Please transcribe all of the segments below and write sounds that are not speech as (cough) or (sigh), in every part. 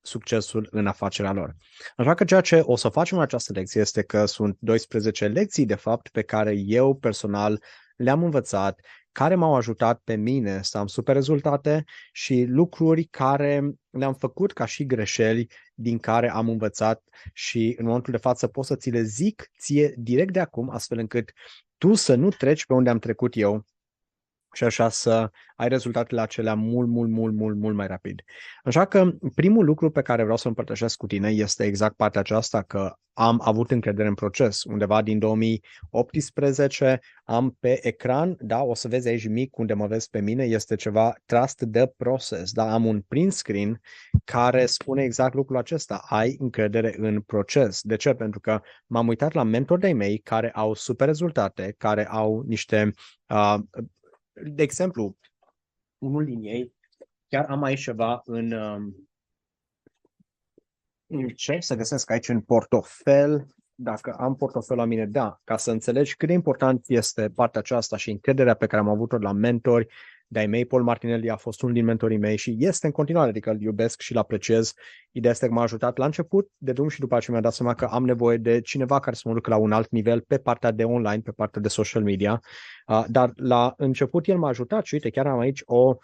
succesul în afacerea lor. Așa că ceea ce o să facem în această lecție este că sunt 12 lecții, de fapt, pe care eu personal le-am învățat, care m-au ajutat pe mine să am super rezultate și lucruri care le-am făcut ca și greșeli din care am învățat și în momentul de față pot să ți le zic ție direct de acum, astfel încât tu să nu treci pe unde am trecut eu și așa să ai rezultatele acelea mult, mult, mult, mult, mult mai rapid. Așa că primul lucru pe care vreau să împărtășesc cu tine este exact partea aceasta că am avut încredere în proces. Undeva din 2018 am pe ecran, da, o să vezi aici mic unde mă vezi pe mine, este ceva Trust the Process, da, am un print screen care spune exact lucrul acesta, ai încredere în proces. De ce? Pentru că m-am uitat la mentori de mei care au super rezultate, care au niște uh, de exemplu, unul din ei, chiar am aici ceva în, um, în ce? Să găsesc aici în portofel, dacă am portofel la mine, da, ca să înțelegi cât de important este partea aceasta și încrederea pe care am avut-o la mentori, de-ai mei, Paul Martinelli a fost unul din mentorii mei și este în continuare, adică îl iubesc și îl apreciez. Ideea este că m-a ajutat la început de drum și după aceea mi-a dat seama că am nevoie de cineva care să mă ducă la un alt nivel pe partea de online, pe partea de social media. Uh, dar la început el m-a ajutat și uite, chiar am aici o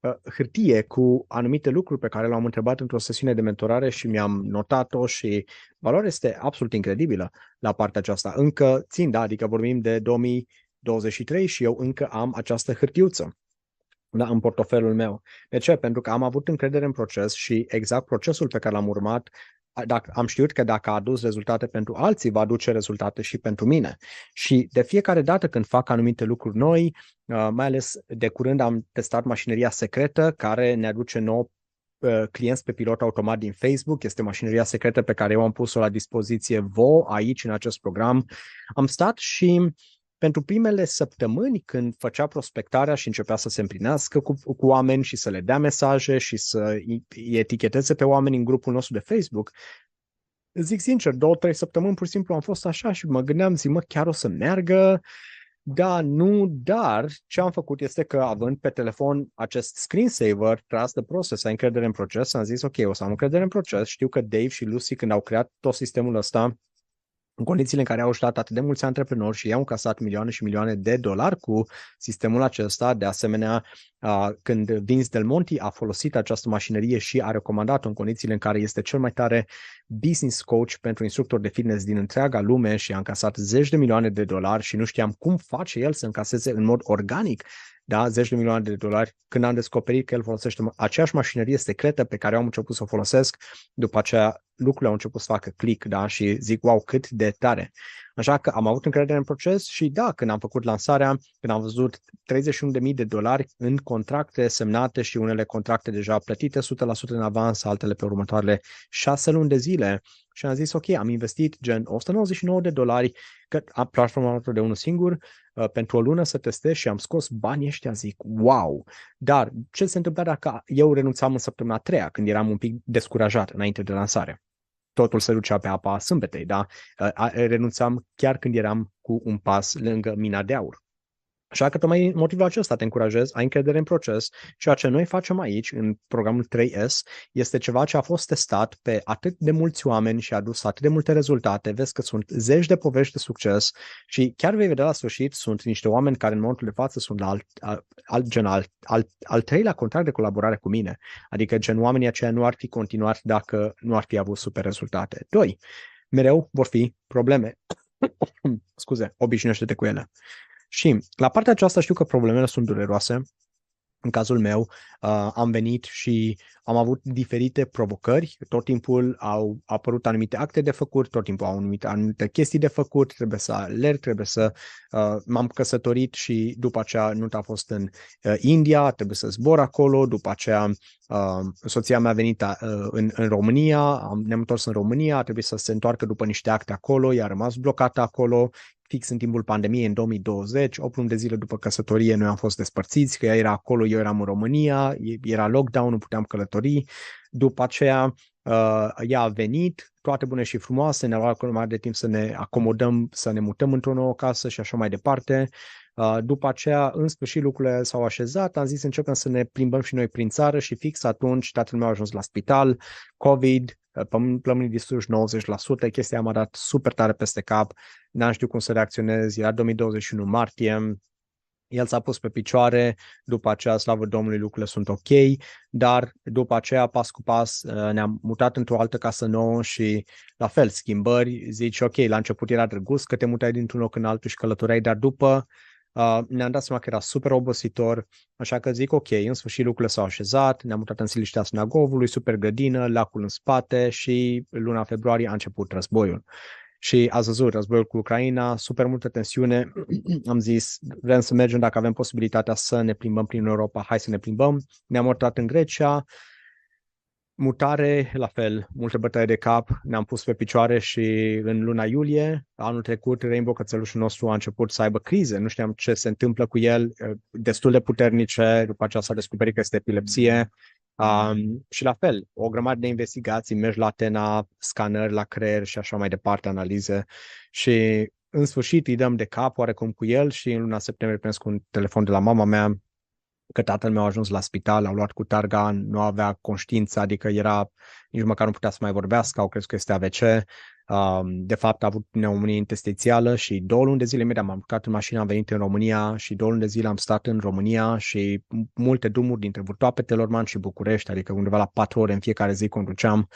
uh, hârtie cu anumite lucruri pe care l-am întrebat într-o sesiune de mentorare și mi-am notat-o și valoarea este absolut incredibilă la partea aceasta. Încă țin, da, adică vorbim de 2023 și eu încă am această hârtiuță da, în portofelul meu. De ce? Pentru că am avut încredere în proces și exact procesul pe care l-am urmat dacă, am știut că dacă a adus rezultate pentru alții, va aduce rezultate și pentru mine. Și de fiecare dată când fac anumite lucruri noi, uh, mai ales de curând am testat mașineria secretă care ne aduce nou uh, clienți pe pilot automat din Facebook. Este mașineria secretă pe care eu am pus-o la dispoziție vo aici în acest program. Am stat și pentru primele săptămâni când făcea prospectarea și începea să se împlinească cu, cu oameni și să le dea mesaje și să îi eticheteze pe oameni în grupul nostru de Facebook, zic sincer, două, trei săptămâni pur și simplu am fost așa și mă gândeam, zic, mă, chiar o să meargă? Da, nu, dar ce am făcut este că având pe telefon acest screensaver, tras de process, ai încredere în proces, am zis, ok, o să am încredere în proces, știu că Dave și Lucy când au creat tot sistemul ăsta, în condițiile în care au ajutat atât de mulți antreprenori și i-au încasat milioane și milioane de dolari cu sistemul acesta. De asemenea, când Vince Del Monte a folosit această mașinărie și a recomandat-o în condițiile în care este cel mai tare business coach pentru instructori de fitness din întreaga lume și a încasat zeci de milioane de dolari și nu știam cum face el să încaseze în mod organic da, zeci de milioane de dolari, când am descoperit că el folosește aceeași mașinărie secretă pe care am început să o folosesc, după aceea lucrurile au început să facă click, da, și zic, wow, cât de tare. Așa că am avut încredere în proces și da, când am făcut lansarea, când am văzut 31.000 de dolari în contracte semnate și unele contracte deja plătite 100% în avans, altele pe următoarele 6 luni de zile, și am zis, ok, am investit gen 199 de dolari, că am platforma de unul singur, uh, pentru o lună să testez și am scos banii ăștia, zic, wow! Dar ce se întâmplă dacă eu renunțam în săptămâna a treia, când eram un pic descurajat înainte de lansare? Totul se ducea pe apa sâmbetei, da? Uh, renunțam chiar când eram cu un pas lângă mina de aur. Așa că tocmai motivul acesta te încurajez, ai încredere în proces. Ceea ce noi facem aici, în programul 3S, este ceva ce a fost testat pe atât de mulți oameni și a adus atât de multe rezultate. Vezi că sunt zeci de povești de succes și chiar vei vedea la sfârșit, sunt niște oameni care în momentul de față sunt la alt, alt gen, alt, alt, al treilea contract de colaborare cu mine. Adică gen oamenii aceia nu ar fi continuat dacă nu ar fi avut super rezultate. Doi, mereu vor fi probleme. (coughs) Scuze, obișnuiește-te cu ele. Și la partea aceasta știu că problemele sunt dureroase. În cazul meu, uh, am venit și am avut diferite provocări. Tot timpul au apărut anumite acte de făcut, tot timpul au anumite, anumite chestii de făcut, trebuie să alerg, trebuie să... Uh, m-am căsătorit și după aceea nu a fost în uh, India, trebuie să zbor acolo, după aceea uh, soția mea a venit uh, în, în România, am, ne-am întors în România, trebuie să se întoarcă după niște acte acolo, i-a rămas blocată acolo, fix în timpul pandemiei în 2020, 8 luni de zile după căsătorie noi am fost despărțiți, că ea era acolo, eu eram în România, era lockdown, nu puteam călători. După aceea Uh, ea a venit, toate bune și frumoase, ne-a luat mai de timp să ne acomodăm, să ne mutăm într-o nouă casă și așa mai departe. Uh, după aceea, în sfârșit, lucrurile s-au așezat, am zis începem să ne plimbăm și noi prin țară și fix atunci tatăl meu a ajuns la spital, COVID, uh, plămânii distruși 90%, chestia m-a dat super tare peste cap, n-am știut cum să reacționez, era 2021 martie, el s-a pus pe picioare, după aceea, slavă Domnului, lucrurile sunt ok, dar după aceea, pas cu pas, uh, ne-am mutat într-o altă casă nouă și, la fel, schimbări, zici, ok, la început era drăguț că te mutai dintr-un loc în altul și călătoreai, dar după uh, ne-am dat seama că era super obositor, așa că zic, ok, în sfârșit lucrurile s-au așezat, ne-am mutat în Siliștea Sinagovului, super grădină, lacul în spate și luna februarie a început războiul. Și ați văzut războiul cu Ucraina, super multă tensiune. (clears throat) Am zis, vrem să mergem dacă avem posibilitatea să ne plimbăm prin Europa, hai să ne plimbăm. Ne-am mutat în Grecia, mutare, la fel, multe bătăi de cap, ne-am pus pe picioare și în luna iulie, anul trecut, Rainbow, cățelușul nostru, a început să aibă crize, nu știam ce se întâmplă cu el, destul de puternice, după aceea s-a descoperit că este epilepsie, Um, și la fel, o grămadă de investigații, mergi la Atena, scanări la creier și așa mai departe, analize. Și în sfârșit îi dăm de cap oarecum cu el și în luna septembrie primesc un telefon de la mama mea că tatăl meu a ajuns la spital, au luat cu targa, nu avea conștiință, adică era, nici măcar nu putea să mai vorbească, au crezut că este AVC, de fapt a avut pneumonie interstițială și două luni de zile imediat m-am urcat în mașină, am venit în România și două luni de zile am stat în România și multe drumuri dintre Vârtoape, Telorman și București, adică undeva la patru ore în fiecare zi conduceam.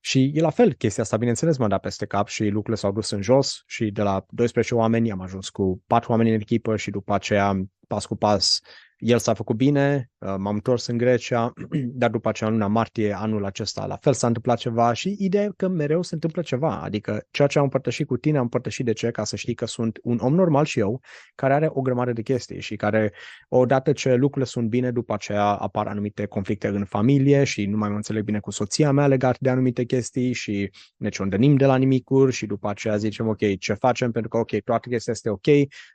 Și e la fel, chestia asta, bineînțeles, m-a dat peste cap și lucrurile s-au dus în jos și de la 12 oameni am ajuns cu patru oameni în echipă și după aceea, pas cu pas, el s-a făcut bine, uh, m-am întors în Grecia, (clears throat) dar după aceea în luna martie anul acesta la fel s-a întâmplat ceva și ideea e că mereu se întâmplă ceva, adică ceea ce am împărtășit cu tine am împărtășit de ce? Ca să știi că sunt un om normal și eu, care are o grămadă de chestii și care odată ce lucrurile sunt bine, după aceea apar anumite conflicte în familie și nu mai mă înțeleg bine cu soția mea legat de anumite chestii și ne ciondănim de la nimicuri și după aceea zicem ok, ce facem? Pentru că ok, toată chestia este ok,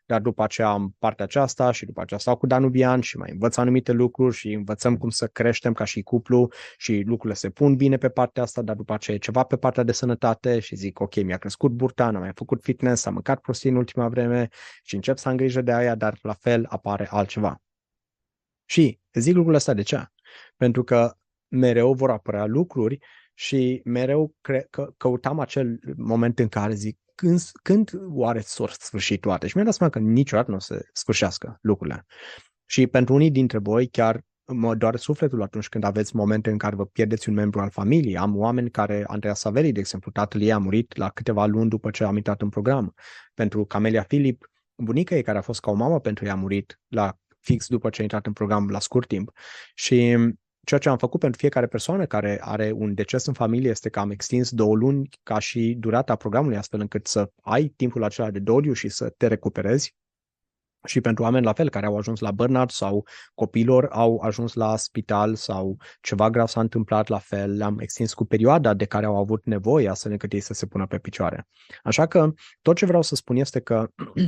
dar după aceea am partea aceasta și după aceea stau cu Danubian an și mai învăț anumite lucruri și învățăm cum să creștem ca și cuplu și lucrurile se pun bine pe partea asta, dar după aceea e ceva pe partea de sănătate și zic, ok, mi-a crescut burta, am mai făcut fitness, am mâncat prostii în ultima vreme și încep să am grijă de aia, dar la fel apare altceva. Și zic lucrurile astea de ce? Pentru că mereu vor apărea lucruri și mereu cre- că, căutam acel moment în care zic, când, când oare s-or sfârși toate? Și mi-am dat seama că niciodată nu o să sfârșească lucrurile. Și pentru unii dintre voi chiar mă doare sufletul atunci când aveți momente în care vă pierdeți un membru al familiei. Am oameni care, Andreea Saveri, de exemplu, tatăl ei a murit la câteva luni după ce a intrat în program. Pentru Camelia Filip, bunica ei care a fost ca o mamă pentru ea a murit la fix după ce a intrat în program la scurt timp. Și ceea ce am făcut pentru fiecare persoană care are un deces în familie este că am extins două luni ca și durata programului, astfel încât să ai timpul acela de doliu și să te recuperezi și pentru oameni la fel care au ajuns la burnout sau copilor au ajuns la spital sau ceva grav s-a întâmplat la fel, le-am extins cu perioada de care au avut nevoie astfel încât ei să se pună pe picioare. Așa că tot ce vreau să spun este că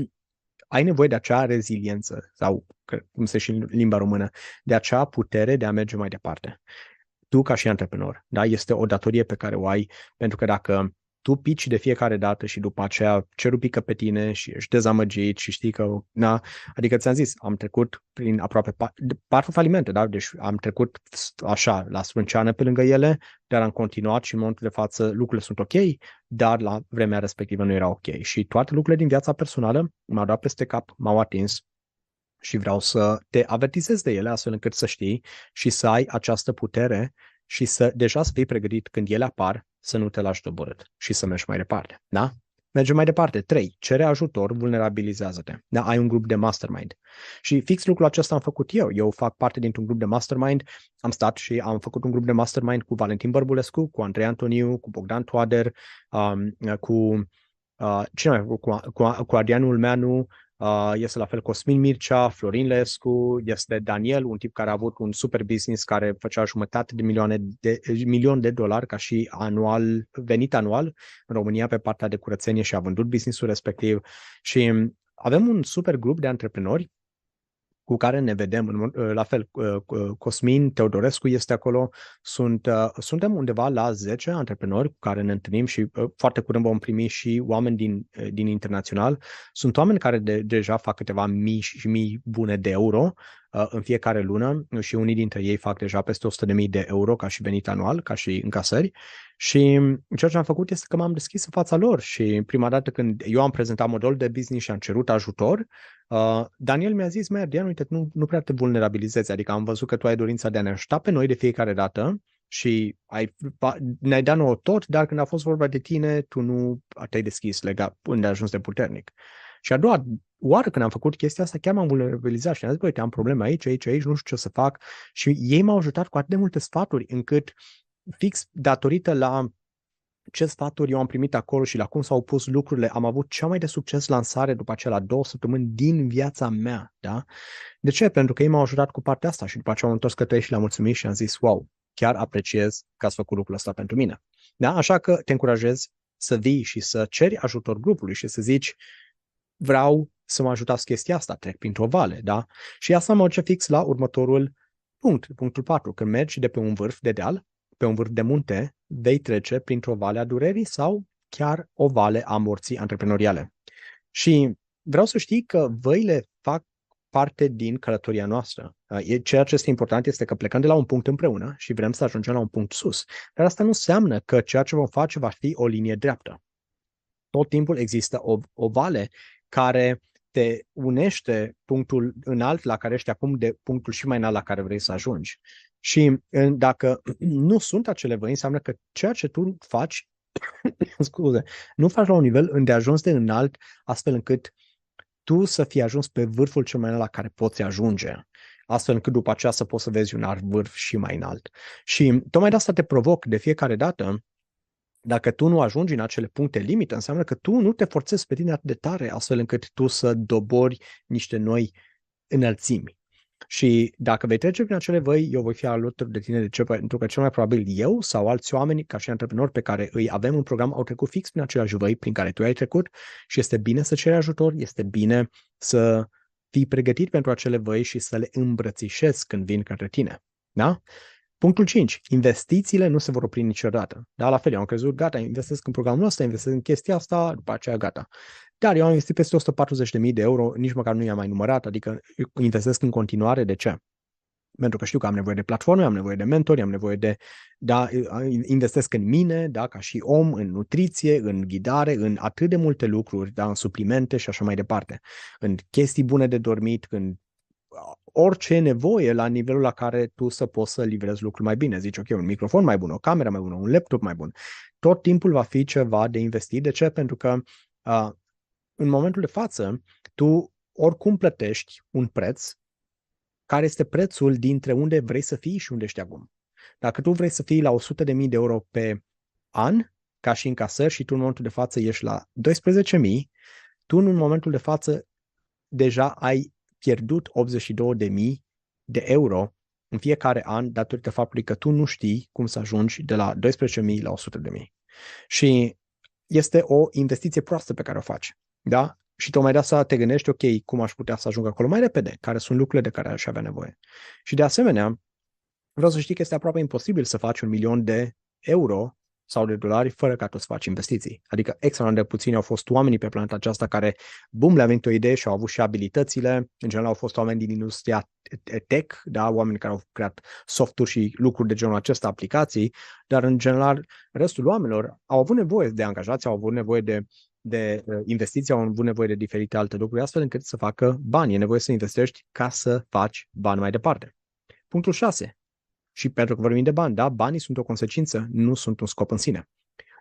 (clears throat) ai nevoie de acea reziliență sau, cum se și în limba română, de acea putere de a merge mai departe. Tu ca și antreprenor, da? este o datorie pe care o ai pentru că dacă tu pici de fiecare dată și după aceea cerul pică pe tine și ești dezamăgit și știi că, na, adică ți-am zis, am trecut prin aproape patru falimente, da? Deci am trecut așa, la sprânceană pe lângă ele, dar am continuat și în momentul de față lucrurile sunt ok, dar la vremea respectivă nu era ok. Și toate lucrurile din viața personală m-au dat peste cap, m-au atins și vreau să te avertizez de ele astfel încât să știi și să ai această putere și să deja să fii pregătit când ele apar, să nu te lași doborât și să mergi mai departe. Da? Mergem mai departe. 3. Cere ajutor, vulnerabilizează-te. Da? Ai un grup de mastermind. Și fix lucrul acesta am făcut eu. Eu fac parte dintr-un grup de mastermind. Am stat și am făcut un grup de mastermind cu Valentin Bărbulescu, cu Andrei Antoniu, cu Bogdan Toader, um, cu uh, cine mai, cu, cu, cu Adrian Ulmeanu, Uh, este la fel Cosmin Mircea, Florin Lescu, este Daniel, un tip care a avut un super business care făcea jumătate de milioane de, milion de dolari ca și anual, venit anual în România pe partea de curățenie și a vândut businessul respectiv. Și avem un super grup de antreprenori cu care ne vedem. La fel, Cosmin Teodorescu este acolo. Sunt, suntem undeva la 10 antreprenori cu care ne întâlnim și foarte curând vom primi și oameni din, din internațional. Sunt oameni care de, deja fac câteva mii și mii bune de euro în fiecare lună și unii dintre ei fac deja peste 100.000 de euro ca și venit anual, ca și încasări. Și ceea ce am făcut este că m-am deschis în fața lor și prima dată când eu am prezentat modelul de business și am cerut ajutor, uh, Daniel mi-a zis, mai Dian, uite, nu, nu prea te vulnerabilizezi, adică am văzut că tu ai dorința de a ne ajuta pe noi de fiecare dată și ai, ne-ai dat nouă tot, dar când a fost vorba de tine, tu nu te-ai deschis legat unde ai ajuns de puternic. Și a doua oară când am făcut chestia asta, chiar m-am vulnerabilizat și am zis, uite, am probleme aici, aici, aici, nu știu ce să fac. Și ei m-au ajutat cu atât de multe sfaturi încât fix datorită la ce sfaturi eu am primit acolo și la cum s-au pus lucrurile, am avut cea mai de succes lansare după acela două săptămâni din viața mea. Da? De ce? Pentru că ei m-au ajutat cu partea asta și după aceea am întors către ei și le-am mulțumit și am zis, wow, chiar apreciez că ați făcut lucrul ăsta pentru mine. Da? Așa că te încurajez să vii și să ceri ajutor grupului și să zici, vreau să mă ajutați chestia asta, trec printr-o vale, da? Și asta mă duce fix la următorul punct, punctul 4. Când mergi de pe un vârf de deal, pe un vârf de munte, vei trece printr-o vale a durerii sau chiar o vale a morții antreprenoriale. Și vreau să știi că văile fac parte din călătoria noastră. Ceea ce este important este că plecăm de la un punct împreună și vrem să ajungem la un punct sus. Dar asta nu înseamnă că ceea ce vom face va fi o linie dreaptă. Tot timpul există o, o vale care te unește punctul înalt la care ești acum de punctul și mai înalt la care vrei să ajungi. Și dacă (clears throat) nu sunt acele văi, înseamnă că ceea ce tu faci, (clears throat) scuze, nu faci la un nivel îndeajuns de înalt, astfel încât tu să fii ajuns pe vârful cel mai înalt la care poți ajunge astfel încât după aceea să poți să vezi un alt vârf și mai înalt. Și tocmai de asta te provoc de fiecare dată dacă tu nu ajungi în acele puncte limită, înseamnă că tu nu te forțezi pe tine atât de tare, astfel încât tu să dobori niște noi înălțimi. Și dacă vei trece prin acele văi, eu voi fi alături de tine. De ce? Pentru că cel mai probabil eu sau alți oameni, ca și antreprenori pe care îi avem în program, au trecut fix prin aceleași văi prin care tu ai trecut și este bine să ceri ajutor, este bine să fii pregătit pentru acele văi și să le îmbrățișezi când vin către tine. Da? Punctul 5. Investițiile nu se vor opri niciodată. Da, la fel, eu am crezut, gata, investesc în programul ăsta, investesc în chestia asta, după aceea gata. Dar eu am investit peste 140.000 de euro, nici măcar nu i-am mai numărat, adică investesc în continuare. De ce? Pentru că știu că am nevoie de platforme, am nevoie de mentori, am nevoie de, da, investesc în mine, da, ca și om, în nutriție, în ghidare, în atât de multe lucruri, da, în suplimente și așa mai departe. În chestii bune de dormit, în orice nevoie la nivelul la care tu să poți să livrezi lucruri mai bine. Zici, ok, un microfon mai bun, o cameră mai bună, un laptop mai bun. Tot timpul va fi ceva de investit. De ce? Pentru că uh, în momentul de față, tu oricum plătești un preț care este prețul dintre unde vrei să fii și unde ești acum. Dacă tu vrei să fii la 100.000 de euro pe an, ca și încasări, și tu în momentul de față ești la 12.000, tu în momentul de față deja ai pierdut 82.000 de euro în fiecare an datorită faptului că tu nu știi cum să ajungi de la 12.000 la 100.000. Și este o investiție proastă pe care o faci. Da? Și tocmai de asta te gândești, ok, cum aș putea să ajung acolo mai repede, care sunt lucrurile de care aș avea nevoie. Și de asemenea, vreau să știi că este aproape imposibil să faci un milion de euro sau de dolari fără ca tu să faci investiții. Adică extraordinar de puțini au fost oamenii pe planeta aceasta care, bum, le-a venit o idee și au avut și abilitățile. În general au fost oameni din industria tech, da, oameni care au creat softuri și lucruri de genul acesta, aplicații, dar în general restul oamenilor au avut nevoie de angajați, au avut nevoie de de uh, investiții, au avut nevoie de diferite alte lucruri, astfel încât să facă bani. E nevoie să investești ca să faci bani mai departe. Punctul 6. Și pentru că vorbim de bani, da, banii sunt o consecință, nu sunt un scop în sine.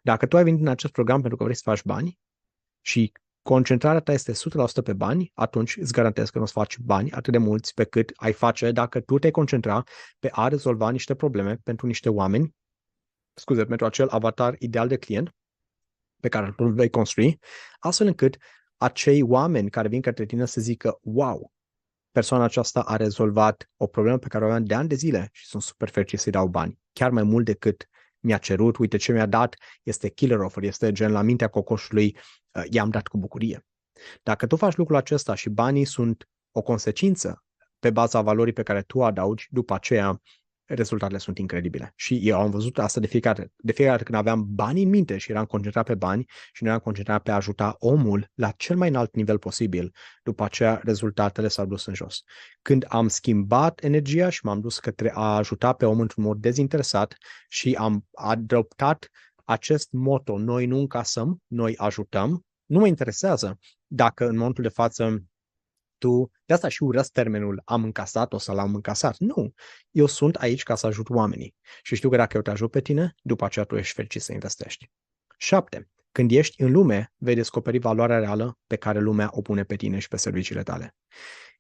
Dacă tu ai venit în acest program pentru că vrei să faci bani și concentrarea ta este 100% pe bani, atunci îți garantez că nu o să faci bani atât de mulți pe cât ai face dacă tu te concentra pe a rezolva niște probleme pentru niște oameni, scuze, pentru acel avatar ideal de client pe care îl vei construi, astfel încât acei oameni care vin către tine să zică, wow, persoana aceasta a rezolvat o problemă pe care o aveam de ani de zile și sunt super fericit să-i dau bani. Chiar mai mult decât mi-a cerut, uite ce mi-a dat, este killer offer, este gen la mintea cocoșului, i-am dat cu bucurie. Dacă tu faci lucrul acesta și banii sunt o consecință pe baza valorii pe care tu adaugi, după aceea rezultatele sunt incredibile. Și eu am văzut asta de fiecare, de fiecare dată când aveam bani în minte și eram concentrat pe bani și nu eram concentrat pe a ajuta omul la cel mai înalt nivel posibil, după aceea rezultatele s-au dus în jos. Când am schimbat energia și m-am dus către a ajuta pe om într-un mod dezinteresat și am adoptat acest moto, noi nu încasăm, noi ajutăm, nu mă interesează dacă în momentul de față tu, de asta și urăsc termenul am încasat o să l-am încasat. Nu, eu sunt aici ca să ajut oamenii și știu că dacă eu te ajut pe tine, după aceea tu ești fericit să investești. 7. Când ești în lume, vei descoperi valoarea reală pe care lumea o pune pe tine și pe serviciile tale.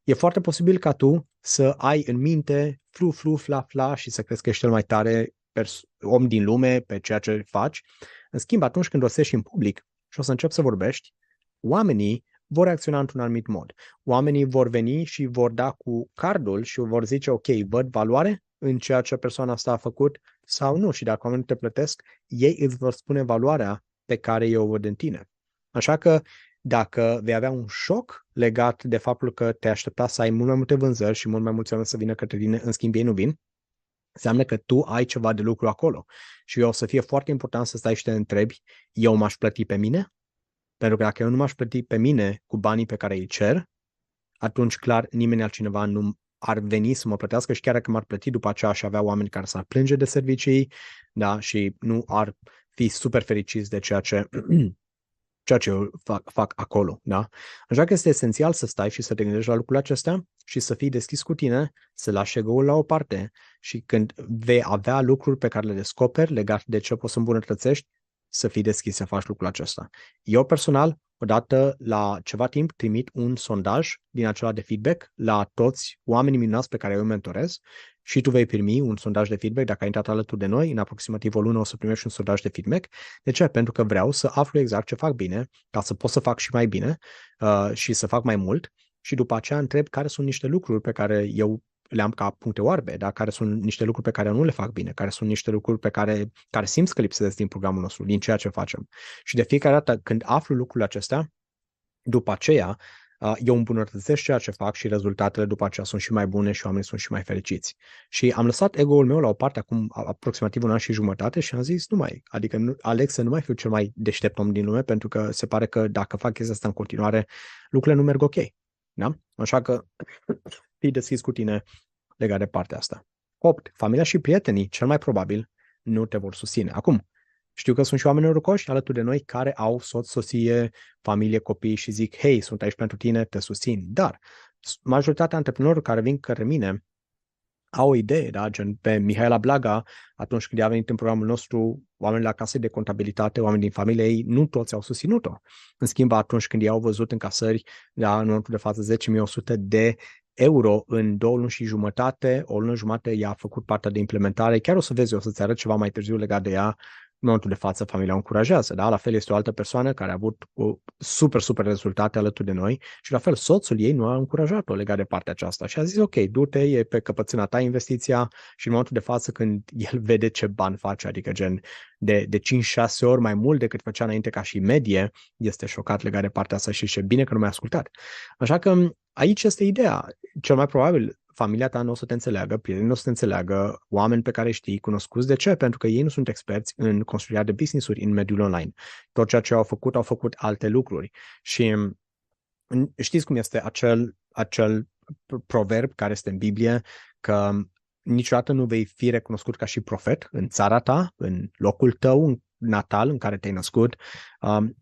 E foarte posibil ca tu să ai în minte flu, flu, fla, fla și să crezi că ești cel mai tare om din lume pe ceea ce faci. În schimb, atunci când o să ieși în public și o să începi să vorbești, oamenii vor reacționa într-un anumit mod. Oamenii vor veni și vor da cu cardul și vor zice, ok, văd valoare în ceea ce persoana asta a făcut sau nu. Și dacă oamenii te plătesc, ei îți vor spune valoarea pe care eu o văd în tine. Așa că dacă vei avea un șoc legat de faptul că te aștepta să ai mult mai multe vânzări și mult mai mulți oameni să vină către tine, în schimb ei nu vin, înseamnă că tu ai ceva de lucru acolo. Și o să fie foarte important să stai și te întrebi, eu m-aș plăti pe mine? Pentru că dacă eu nu m-aș plăti pe mine cu banii pe care îi cer, atunci clar nimeni altcineva nu ar veni să mă plătească și chiar dacă m-ar plăti după aceea aș avea oameni care s-ar plânge de servicii da, și nu ar fi super fericiți de ceea ce (clears throat) ceea ce eu fac, fac acolo. Da? Așa că este esențial să stai și să te gândești la lucrurile acestea și să fii deschis cu tine, să lași ego-ul la o parte și când vei avea lucruri pe care le descoperi legate de ce poți să îmbunătățești, să fii deschis să faci lucrul acesta. Eu personal, odată la ceva timp, trimit un sondaj din acela de feedback la toți oamenii minunați pe care eu îi mentorez și tu vei primi un sondaj de feedback dacă ai intrat alături de noi. În aproximativ o lună o să primești un sondaj de feedback. De ce? Pentru că vreau să aflu exact ce fac bine, ca să pot să fac și mai bine uh, și să fac mai mult și după aceea întreb care sunt niște lucruri pe care eu le am ca puncte oarbe, da? care sunt niște lucruri pe care nu le fac bine, care sunt niște lucruri pe care, care simți că lipsesc din programul nostru, din ceea ce facem. Și de fiecare dată când aflu lucrurile acestea, după aceea, eu îmbunătățesc ceea ce fac și rezultatele după aceea sunt și mai bune și oamenii sunt și mai fericiți. Și am lăsat ego-ul meu la o parte acum aproximativ un an și jumătate și am zis nu mai, adică nu, Alex să nu mai fiu cel mai deștept om din lume pentru că se pare că dacă fac chestia asta în continuare, lucrurile nu merg ok. Da? Așa că fii deschis cu tine legat de partea asta. 8. Familia și prietenii, cel mai probabil, nu te vor susține. Acum, știu că sunt și oameni norocoși alături de noi care au soț, soție, familie, copii și zic, hei, sunt aici pentru tine, te susțin. Dar majoritatea antreprenorilor care vin către mine au o idee, da? gen pe Mihaela Blaga, atunci când a venit în programul nostru, oamenii la case de contabilitate, oameni din familie ei, nu toți au susținut-o. În schimb, atunci când ei au văzut încasări, da, în momentul de față 10.100 de euro în două luni și jumătate, o lună jumătate ea a făcut partea de implementare, chiar o să vezi, o să-ți arăt ceva mai târziu legat de ea, în momentul de față familia o încurajează, da? La fel este o altă persoană care a avut o super, super rezultate alături de noi și la fel soțul ei nu a încurajat-o legat de partea aceasta și a zis ok, du-te, e pe căpățâna ta investiția și în momentul de față când (laughs) el vede ce bani face, adică gen de, de 5-6 ori mai mult decât făcea înainte ca și medie, este șocat legat de partea asta și ce bine că nu mi-a ascultat. Așa că aici este ideea. Cel mai probabil familia ta nu o să te înțeleagă, prietenii nu o să te înțeleagă, oameni pe care știi, cunoscuți. De ce? Pentru că ei nu sunt experți în construirea de business-uri în mediul online. Tot ceea ce au făcut, au făcut alte lucruri. Și știți cum este acel, acel proverb care este în Biblie, că niciodată nu vei fi recunoscut ca și profet în țara ta, în locul tău natal în care te-ai născut. Um,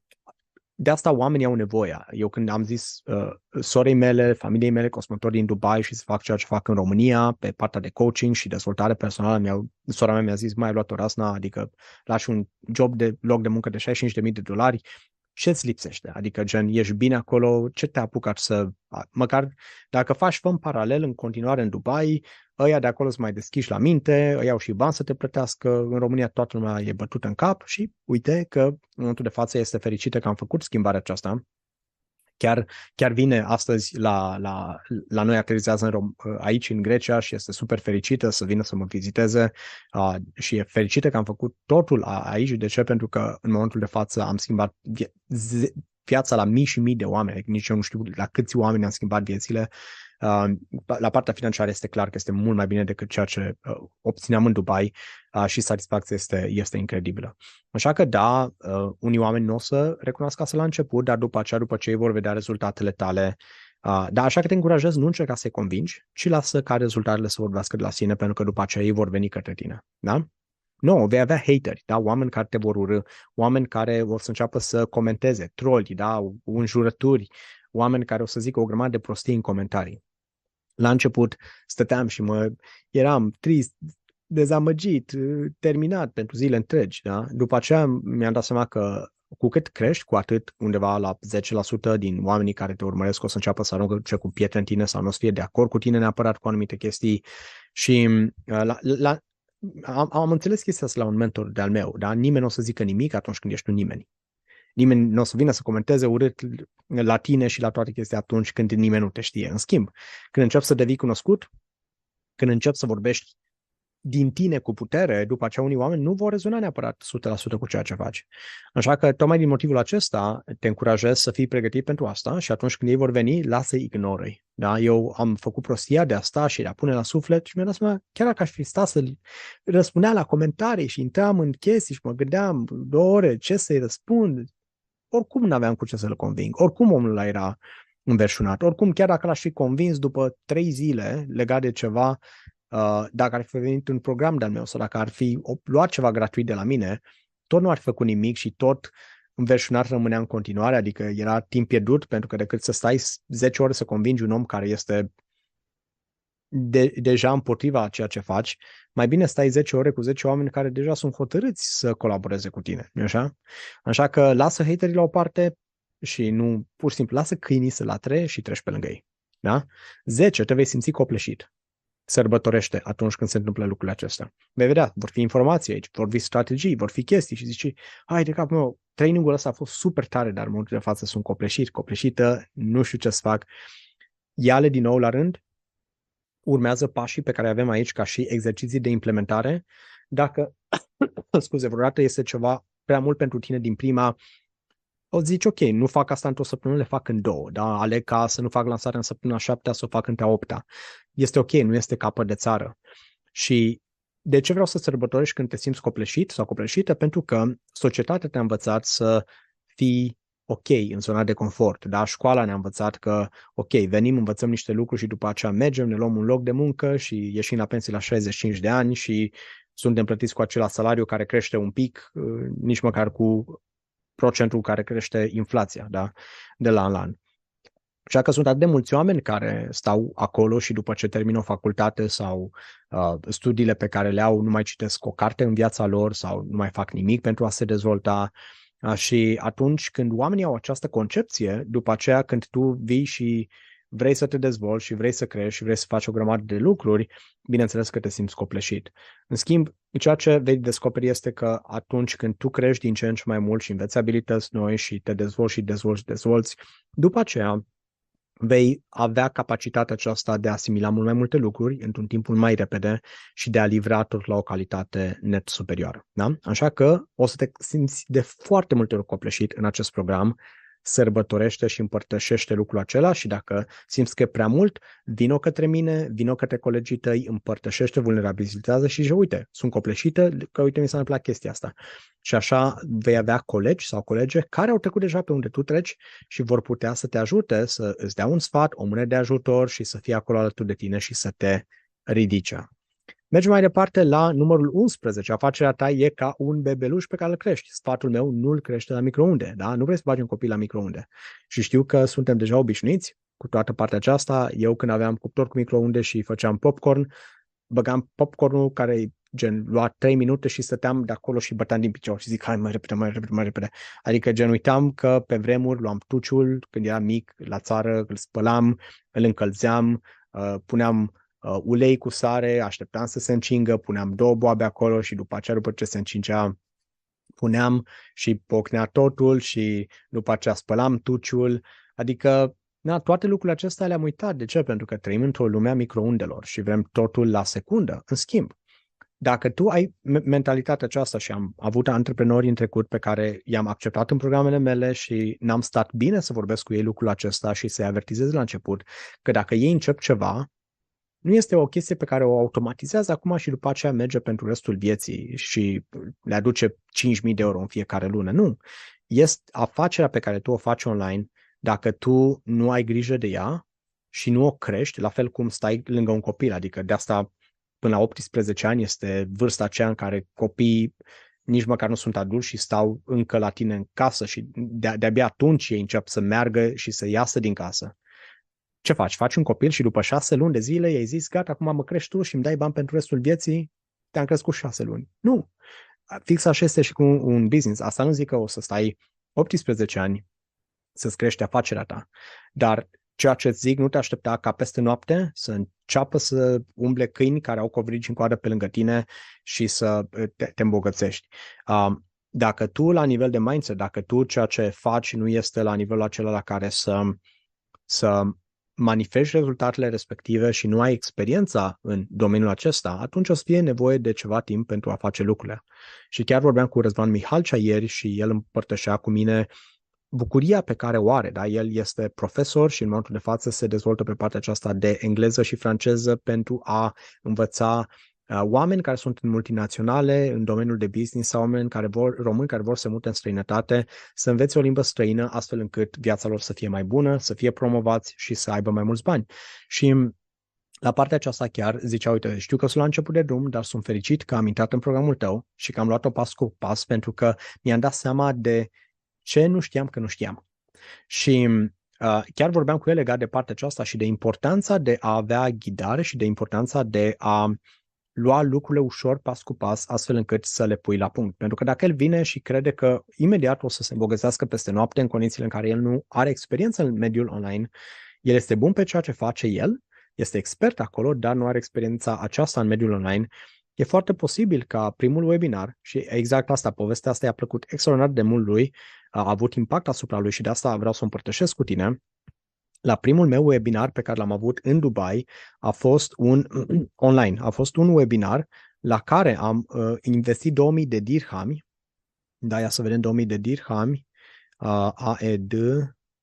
de asta oamenii au nevoie. Eu când am zis uh, sorei mele, familiei mele, cosmători din Dubai și să fac ceea ce fac în România, pe partea de coaching și dezvoltare personală, mi sora mea mi-a zis, mai ai luat o rasna, adică lași un job de loc de muncă de 65.000 de dolari, ce-ți lipsește? Adică, gen, ești bine acolo, ce te apucat să... Măcar dacă faci fă în paralel în continuare în Dubai, ăia de acolo sunt mai deschiși la minte, ăia au și bani să te plătească, în România toată lumea e bătută în cap și uite că în momentul de față este fericită că am făcut schimbarea aceasta. Chiar, chiar vine astăzi la, la, la noi, aterizează în Rom- aici în Grecia și este super fericită să vină să mă viziteze uh, și e fericită că am făcut totul aici. De ce? Pentru că în momentul de față am schimbat viața la mii și mii de oameni, nici eu nu știu la câți oameni am schimbat viețile Uh, la partea financiară este clar că este mult mai bine decât ceea ce uh, obțineam în Dubai uh, și satisfacția este, este incredibilă. Așa că da, uh, unii oameni nu o să recunoască asta la început, dar după aceea, după ce ei vor vedea rezultatele tale, Uh, dar așa că te încurajez, nu încerca să-i convingi, ci lasă ca rezultatele să vorbească de la sine, pentru că după aceea ei vor veni către tine. Da? Nu, no, vei avea hateri, da? oameni care te vor urâ, oameni care vor să înceapă să comenteze, troli, da? înjurături, oameni care o să zică o grămadă de prostii în comentarii. La început stăteam și mă eram trist, dezamăgit, terminat pentru zile întregi. Da? După aceea mi-am dat seama că cu cât crești, cu atât undeva la 10% din oamenii care te urmăresc o să înceapă să arunce cu pietre în tine sau nu o să fie de acord cu tine neapărat cu anumite chestii. Și uh, la, la, am, am înțeles chestia asta la un mentor de-al meu, dar nimeni nu o să zică nimic atunci când ești un nimeni. Nimeni nu o să vină să comenteze urât la tine și la toate chestii atunci când nimeni nu te știe. În schimb, când începi să devii cunoscut, când începi să vorbești din tine cu putere, după aceea unii oameni nu vor rezona neapărat 100% cu ceea ce faci. Așa că tocmai din motivul acesta te încurajez să fii pregătit pentru asta și atunci când ei vor veni, lasă-i ignorăi. Da? Eu am făcut prostia de asta și de a pune la suflet și mi-am dat seama, chiar dacă aș fi stat să răspundea la comentarii și intram în chestii și mă gândeam două ore ce să-i răspund, oricum nu aveam cu ce să-l conving. Oricum omul ăla era înverșunat. Oricum, chiar dacă l-aș fi convins după trei zile legat de ceva, uh, dacă ar fi venit un program de-al meu sau dacă ar fi luat ceva gratuit de la mine, tot nu ar fi făcut nimic și tot înverșunat rămânea în continuare, adică era timp pierdut pentru că decât să stai 10 ore să convingi un om care este de, deja împotriva a ceea ce faci, mai bine stai 10 ore cu 10 oameni care deja sunt hotărâți să colaboreze cu tine, nu așa? Așa că lasă haterii la o parte și nu, pur și simplu, lasă câinii să latre și treci pe lângă ei. Da? 10 te vei simți copleșit. Sărbătorește atunci când se întâmplă lucrurile acestea. Vei vedea, vor fi informații aici, vor fi strategii, vor fi chestii și zici, hai de capul meu, trainingul ăsta a fost super tare, dar în momentul de față sunt copleșit, copleșită, nu știu ce să fac. Ia-le din nou la rând, urmează pașii pe care avem aici ca și exerciții de implementare. Dacă, (coughs) scuze, vreodată este ceva prea mult pentru tine din prima, o zici, ok, nu fac asta într-o săptămână, le fac în două, da? Aleg ca să nu fac lansarea în săptămâna șaptea, să o fac între a opta. Este ok, nu este capăt de țară. Și de ce vreau să sărbătorești când te simți copleșit sau copleșită? Pentru că societatea te-a învățat să fii ok în zona de confort. Da? Școala ne-a învățat că, ok, venim, învățăm niște lucruri și după aceea mergem, ne luăm un loc de muncă și ieșim la pensie la 65 de ani și suntem plătiți cu același salariu care crește un pic, uh, nici măcar cu procentul care crește inflația da? de la an la an. Așa că sunt atât de mulți oameni care stau acolo și după ce termină o facultate sau uh, studiile pe care le au nu mai citesc o carte în viața lor sau nu mai fac nimic pentru a se dezvolta. Uh, și atunci când oamenii au această concepție, după aceea când tu vii și vrei să te dezvolți și vrei să crești și vrei să faci o grămadă de lucruri, bineînțeles că te simți copleșit. În schimb, ceea ce vei descoperi este că atunci când tu crești din ce în ce mai mult și înveți abilități noi și te dezvolți și dezvolți și dezvolți, după aceea vei avea capacitatea aceasta de a asimila mult mai multe lucruri într-un timp mult mai repede și de a livra tot la o calitate net superioară. Da? Așa că o să te simți de foarte multe ori copleșit în acest program sărbătorește și împărtășește lucrul acela și dacă simți că e prea mult, vino către mine, vino către colegii tăi, împărtășește, vulnerabilizează și zice, uite, sunt copleșită, că uite, mi s-a întâmplat chestia asta. Și așa vei avea colegi sau colege care au trecut deja pe unde tu treci și vor putea să te ajute, să îți dea un sfat, o mână de ajutor și să fie acolo alături de tine și să te ridice. Mergem mai departe la numărul 11. Afacerea ta e ca un bebeluș pe care îl crești. Sfatul meu nu-l crește la microunde. Da? Nu vrei să bagi un copil la microunde. Și știu că suntem deja obișnuiți cu toată partea aceasta. Eu când aveam cuptor cu microunde și făceam popcorn, băgam popcornul care gen lua 3 minute și stăteam de acolo și băteam din picior și zic hai mai repede, mai repede, mai repede. Adică gen uitam că pe vremuri luam tuciul când eram mic la țară, îl spălam, îl încălzeam, uh, puneam uh, ulei cu sare, așteptam să se încingă, puneam două boabe acolo și după aceea, după ce se încingea, puneam și pocnea totul și după aceea spălam tuciul. Adică, na, toate lucrurile acestea le-am uitat. De ce? Pentru că trăim într-o lume a microundelor și vrem totul la secundă. În schimb, dacă tu ai mentalitatea aceasta și am avut antreprenori în trecut pe care i-am acceptat în programele mele și n-am stat bine să vorbesc cu ei lucrul acesta și să-i avertizez la început că dacă ei încep ceva, nu este o chestie pe care o automatizează acum și după aceea merge pentru restul vieții și le aduce 5.000 de euro în fiecare lună. Nu. Este afacerea pe care tu o faci online, dacă tu nu ai grijă de ea și nu o crești, la fel cum stai lângă un copil, adică de asta până la 18 ani este vârsta aceea în care copiii nici măcar nu sunt adulți și stau încă la tine în casă și de- de-abia atunci ei încep să meargă și să iasă din casă. Ce faci? Faci un copil și după șase luni de zile i-ai zis, gata, acum mă crești tu și îmi dai bani pentru restul vieții, te-am crescut șase luni. Nu. Fix așa este și cu un business. Asta nu zic că o să stai 18 ani să-ți crești afacerea ta, dar ceea ce zic, nu te aștepta ca peste noapte să înceapă să umble câini care au covrigi în coadă pe lângă tine și să te, te îmbogățești. Um, dacă tu la nivel de mindset, dacă tu ceea ce faci nu este la nivelul acela la care să, să manifesti rezultatele respective și nu ai experiența în domeniul acesta, atunci o să fie nevoie de ceva timp pentru a face lucrurile. Și chiar vorbeam cu Răzvan Mihalcea ieri și el împărtășea cu mine bucuria pe care o are. Da? El este profesor și în momentul de față se dezvoltă pe partea aceasta de engleză și franceză pentru a învăța uh, oameni care sunt în multinaționale, în domeniul de business sau oameni care vor, români care vor să mute în străinătate, să învețe o limbă străină astfel încât viața lor să fie mai bună, să fie promovați și să aibă mai mulți bani. Și la partea aceasta chiar zicea, uite, știu că sunt la început de drum, dar sunt fericit că am intrat în programul tău și că am luat-o pas cu pas pentru că mi-am dat seama de ce nu știam că nu știam. Și uh, chiar vorbeam cu el legat de partea aceasta și de importanța de a avea ghidare și de importanța de a lua lucrurile ușor, pas cu pas, astfel încât să le pui la punct. Pentru că dacă el vine și crede că imediat o să se îmbogățească peste noapte în condițiile în care el nu are experiență în mediul online, el este bun pe ceea ce face el, este expert acolo, dar nu are experiența aceasta în mediul online, e foarte posibil ca primul webinar, și exact asta, povestea asta i-a plăcut extraordinar de mult lui, a avut impact asupra lui și de asta vreau să o împărtășesc cu tine. La primul meu webinar pe care l-am avut în Dubai a fost un (clears throat) online, a fost un webinar la care am uh, investit 2000 de dirhami, da, ia să vedem 2000 de dirhami, uh, AED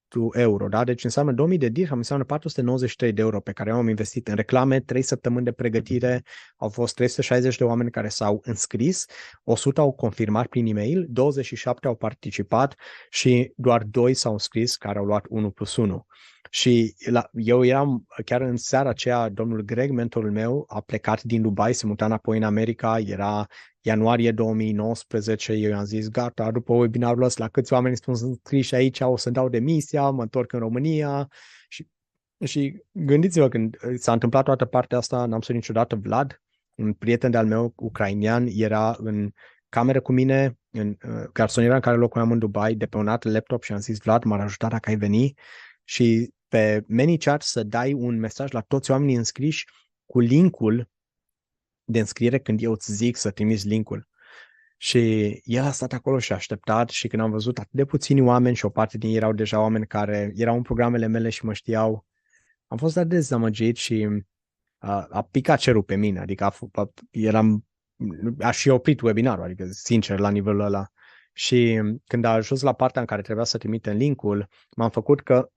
tu euro, da? Deci înseamnă 2000 de dirham, înseamnă 493 de euro pe care eu am investit în reclame, 3 săptămâni de pregătire, au fost 360 de oameni care s-au înscris, 100 au confirmat prin e-mail, 27 au participat și doar 2 s-au înscris care au luat 1 plus 1. Și la, eu eram, chiar în seara aceea, domnul Greg, mentorul meu, a plecat din Dubai, se muta înapoi în America, era ianuarie 2019, eu i-am zis, gata, după webinarul ăsta, la câți oameni sunt scriși aici, o să dau demisia, mă întorc în România. Și, și gândiți-vă, când s-a întâmplat toată partea asta, n-am să niciodată Vlad, un prieten de-al meu ucrainian, era în cameră cu mine, în uh, garsoniera în care locuiam în Dubai, de pe un alt laptop și am zis, Vlad, m-ar ajuta dacă ai veni? Și pe ManyChat să dai un mesaj la toți oamenii înscriși cu linkul de înscriere când eu îți zic să trimiți linkul. Și el a stat acolo și a așteptat și când am văzut atât de puțini oameni și o parte din ei erau deja oameni care erau în programele mele și mă știau, am fost de dezamăgit și a, a picat cerul pe mine, adică a, a, eram, aș fi oprit webinarul, adică sincer la nivelul ăla. Și când a ajuns la partea în care trebuia să trimitem linkul, m-am făcut că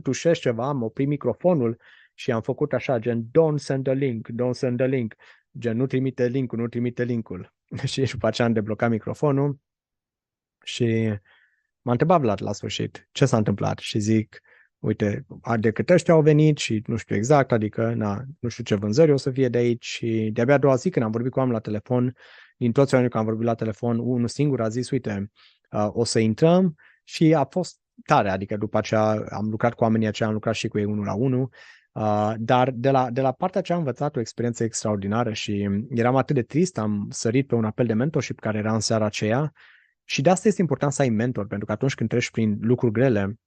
tușesc ceva, am oprit microfonul și am făcut așa, gen don't send a link, don't send a link, gen nu trimite linkul, nu trimite linkul. (laughs) și după aceea am deblocat microfonul și m-a întrebat Vlad la sfârșit ce s-a întâmplat? Și zic, uite, de câte ăștia au venit și nu știu exact, adică na, nu știu ce vânzări o să fie de aici. Și de-abia a doua zi când am vorbit cu oameni la telefon, din toți oamenii care am vorbit la telefon, unul singur a zis, uite, uh, o să intrăm. Și a fost tare, adică după aceea am lucrat cu oamenii aceia, am lucrat și cu ei unul la unul, uh, dar de la, de la partea aceea am învățat o experiență extraordinară și eram atât de trist, am sărit pe un apel de mentorship care era în seara aceea și de asta este important să ai mentor, pentru că atunci când treci prin lucruri grele,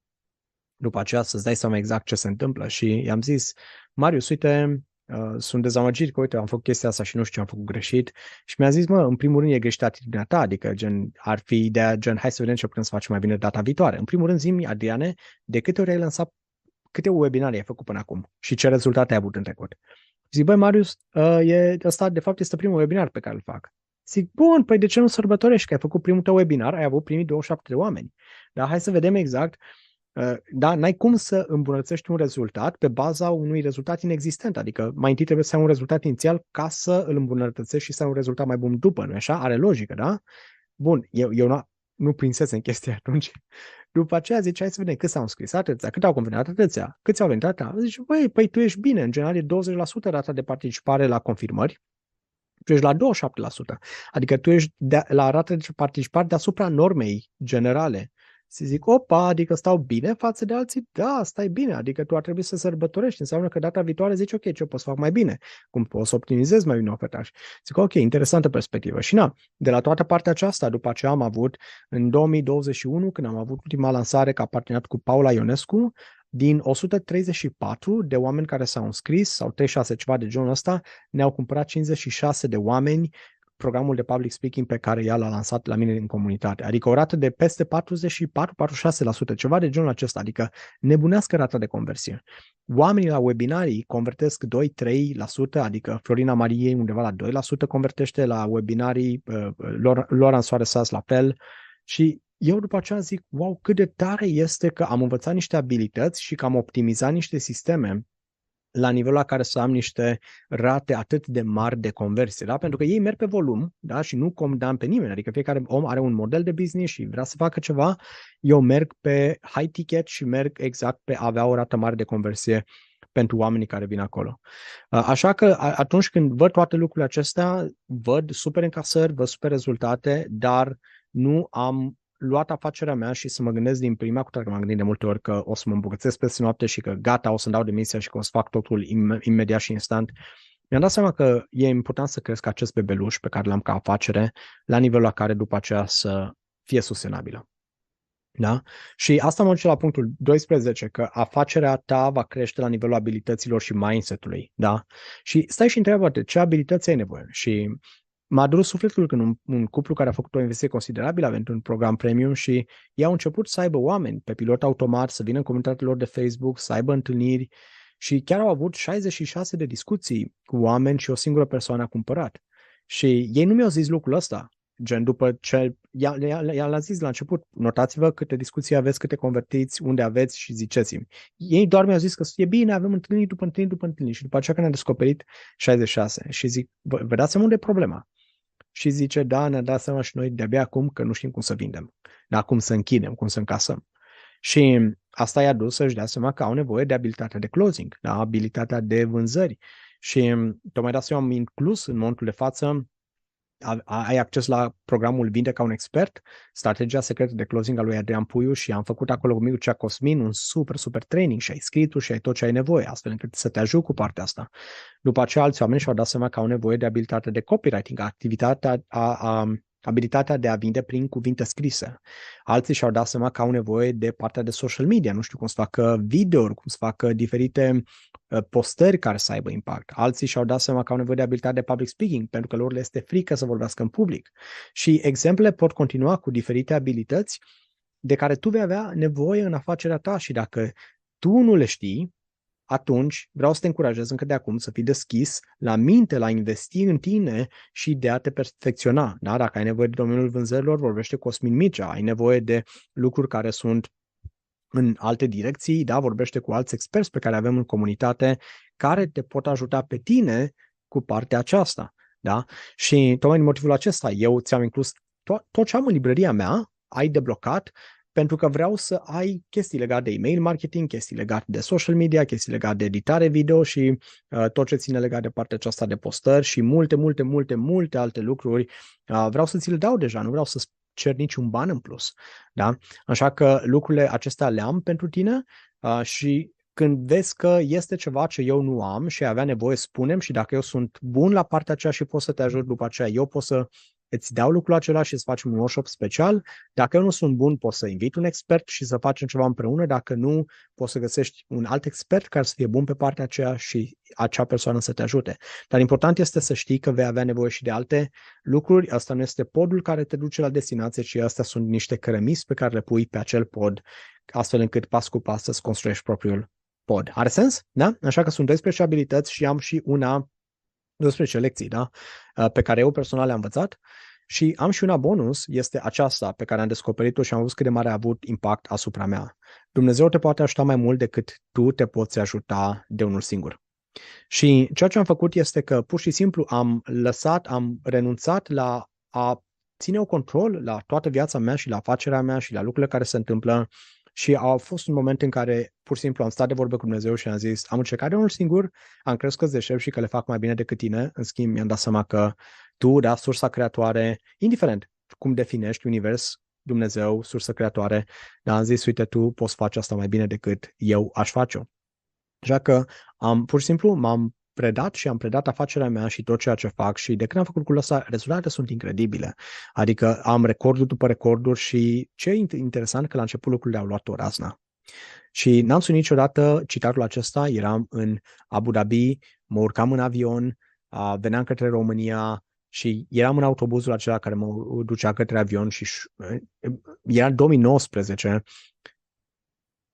după aceea să-ți dai seama exact ce se întâmplă și i-am zis, Marius, uite, uh, sunt dezamăgit că, uite, am făcut chestia asta și nu știu ce am făcut greșit. Și mi-a zis, mă, în primul rând e greșit atitudinea ta, adică gen, ar fi ideea, gen, hai să vedem ce putem să facem mai bine data viitoare. În primul rând, zi Adriane, de câte ori ai lansat, câte webinare ai făcut până acum și ce rezultate ai avut în trecut. Zic, băi, Marius, uh, e, ăsta de fapt este primul webinar pe care îl fac. Zic, bun, păi de ce nu sărbătorești că ai făcut primul tău webinar, ai avut primii 27 de oameni. Dar hai să vedem exact Uh, da, n-ai cum să îmbunătățești un rezultat pe baza unui rezultat inexistent. Adică mai întâi trebuie să ai un rezultat inițial ca să îl îmbunătățești și să ai un rezultat mai bun după, nu așa? Are logică, da? Bun, eu, eu nu, nu prinsese chestia atunci. După aceea zice, hai să vedem cât s-au înscris, atâția, cât au convenit, atâția, câți au venit, atâția. Zice, băi, păi tu ești bine, în general e 20% rata de participare la confirmări, tu ești la 27%. Adică tu ești de, la rata de participare deasupra normei generale. Să zic, opa, adică stau bine față de alții? Da, stai bine, adică tu ar trebui să sărbătorești. Înseamnă că data viitoare zici, ok, ce pot să fac mai bine? Cum pot să optimizez mai bine oferta? Zic, ok, interesantă perspectivă. Și na, de la toată partea aceasta, după ce am avut în 2021, când am avut ultima lansare ca parteneriat cu Paula Ionescu, din 134 de oameni care s-au înscris, sau 36 ceva de genul ăsta, ne-au cumpărat 56 de oameni programul de public speaking pe care ea l-a lansat la mine în comunitate. Adică o rată de peste 44-46%, ceva de genul acesta, adică nebunească rata de conversie. Oamenii la webinarii convertesc 2-3%, adică Florina Mariei undeva la 2% convertește la webinarii, uh, Laura Soare Sas la fel și eu după aceea zic, wow, cât de tare este că am învățat niște abilități și că am optimizat niște sisteme la nivelul la care să am niște rate atât de mari de conversie, da? pentru că ei merg pe volum da? și nu condamn pe nimeni, adică fiecare om are un model de business și vrea să facă ceva, eu merg pe high ticket și merg exact pe a avea o rată mare de conversie pentru oamenii care vin acolo. Așa că atunci când văd toate lucrurile acestea, văd super încasări, văd super rezultate, dar nu am luat afacerea mea și să mă gândesc din prima, cu toate că m-am gândit de multe ori că o să mă îmbogățesc peste noapte și că gata, o să-mi dau demisia și că o să fac totul im- imediat și instant, mi-am dat seama că e important să cresc acest bebeluș pe care l-am ca afacere la nivelul la care după aceea să fie sustenabilă. Da? Și asta mă duce la punctul 12, că afacerea ta va crește la nivelul abilităților și mindset-ului. Da? Și stai și întreabă ce abilități ai nevoie. Și m-a durut sufletul când un, un cuplu care a făcut o investiție considerabilă având un program premium și ei au început să aibă oameni pe pilot automat, să vină în comunitatea lor de Facebook, să aibă întâlniri și chiar au avut 66 de discuții cu oameni și o singură persoană a cumpărat. Și ei nu mi-au zis lucrul ăsta, gen după ce i-a, zis la început, notați-vă câte discuții aveți, câte convertiți, unde aveți și ziceți-mi. Ei doar mi-au zis că e bine, avem întâlniri după întâlniri după întâlniri și după aceea când am descoperit 66 și zic, vă, vă dați seama unde e problema și zice, da, ne-a dat seama și noi de-abia acum că nu știm cum să vindem, dar cum să închidem, cum să încasăm. Și asta i-a dus să-și dea seama că au nevoie de abilitatea de closing, da? abilitatea de vânzări. Și tocmai de asta eu am inclus în momentul de față ai acces la programul Vinde ca un expert, strategia secretă de closing al lui Adrian Puiu și am făcut acolo cu Mircea Cosmin un super, super training și ai scris și ai tot ce ai nevoie, astfel încât să te ajut cu partea asta. După aceea, alți oameni și-au dat seama că au nevoie de abilitate de copywriting, activitatea a, a abilitatea de a vinde prin cuvinte scrise. Alții și-au dat seama că au nevoie de partea de social media, nu știu cum să facă videouri, cum să facă diferite uh, postări care să aibă impact. Alții și-au dat seama că au nevoie de abilitate de public speaking, pentru că lor le este frică să vorbească în public. Și exemple pot continua cu diferite abilități de care tu vei avea nevoie în afacerea ta și dacă tu nu le știi, atunci vreau să te încurajez încă de acum să fii deschis la minte, la investi în tine și de a te perfecționa. Da? Dacă ai nevoie de domeniul vânzărilor, vorbește Cosmin Micea, ai nevoie de lucruri care sunt în alte direcții, da, vorbește cu alți experți pe care avem în comunitate care te pot ajuta pe tine cu partea aceasta. Da? Și tocmai din motivul acesta eu ți-am inclus tot, tot ce am în librăria mea, ai deblocat pentru că vreau să ai chestii legate de email marketing, chestii legate de social media, chestii legate de editare video și uh, tot ce ține legat de partea aceasta de postări și multe, multe, multe, multe alte lucruri. Uh, vreau să ți le dau deja, nu vreau să cer niciun ban în plus. Da? Așa că lucrurile acestea le am pentru tine uh, și când vezi că este ceva ce eu nu am și avea nevoie, spunem și dacă eu sunt bun la partea aceea și pot să te ajut după aceea, eu pot să îți dau lucrul acela și îți facem un workshop special. Dacă eu nu sunt bun, poți să invit un expert și să facem ceva împreună. Dacă nu, poți să găsești un alt expert care să fie bun pe partea aceea și acea persoană să te ajute. Dar important este să știi că vei avea nevoie și de alte lucruri. Asta nu este podul care te duce la destinație, ci astea sunt niște cărămizi pe care le pui pe acel pod, astfel încât pas cu pas să-ți construiești propriul pod. Are sens? Da? Așa că sunt 12 abilități și am și una 12 lecții, da? Uh, pe care eu personal le-am învățat și am și una bonus, este aceasta pe care am descoperit-o și am văzut cât de mare a avut impact asupra mea. Dumnezeu te poate ajuta mai mult decât tu te poți ajuta de unul singur. Și ceea ce am făcut este că pur și simplu am lăsat, am renunțat la a ține o control la toată viața mea și la afacerea mea și la lucrurile care se întâmplă și a fost un moment în care pur și simplu am stat de vorbă cu Dumnezeu și am zis, am încercat de unul singur, am crezut că deștept și că le fac mai bine decât tine, în schimb mi-am dat seama că tu, da, sursa creatoare, indiferent cum definești univers, Dumnezeu, sursă creatoare, dar am zis, uite, tu poți face asta mai bine decât eu aș face-o. Așa că am, pur și simplu m-am predat și am predat afacerea mea și tot ceea ce fac și de când am făcut lucrul ăsta, rezultatele sunt incredibile. Adică am recorduri după recorduri și ce e interesant că la început lucrurile au luat o razna. Și n-am sunit niciodată citatul acesta, eram în Abu Dhabi, mă urcam în avion, veneam către România și eram în autobuzul acela care mă ducea către avion și era 2019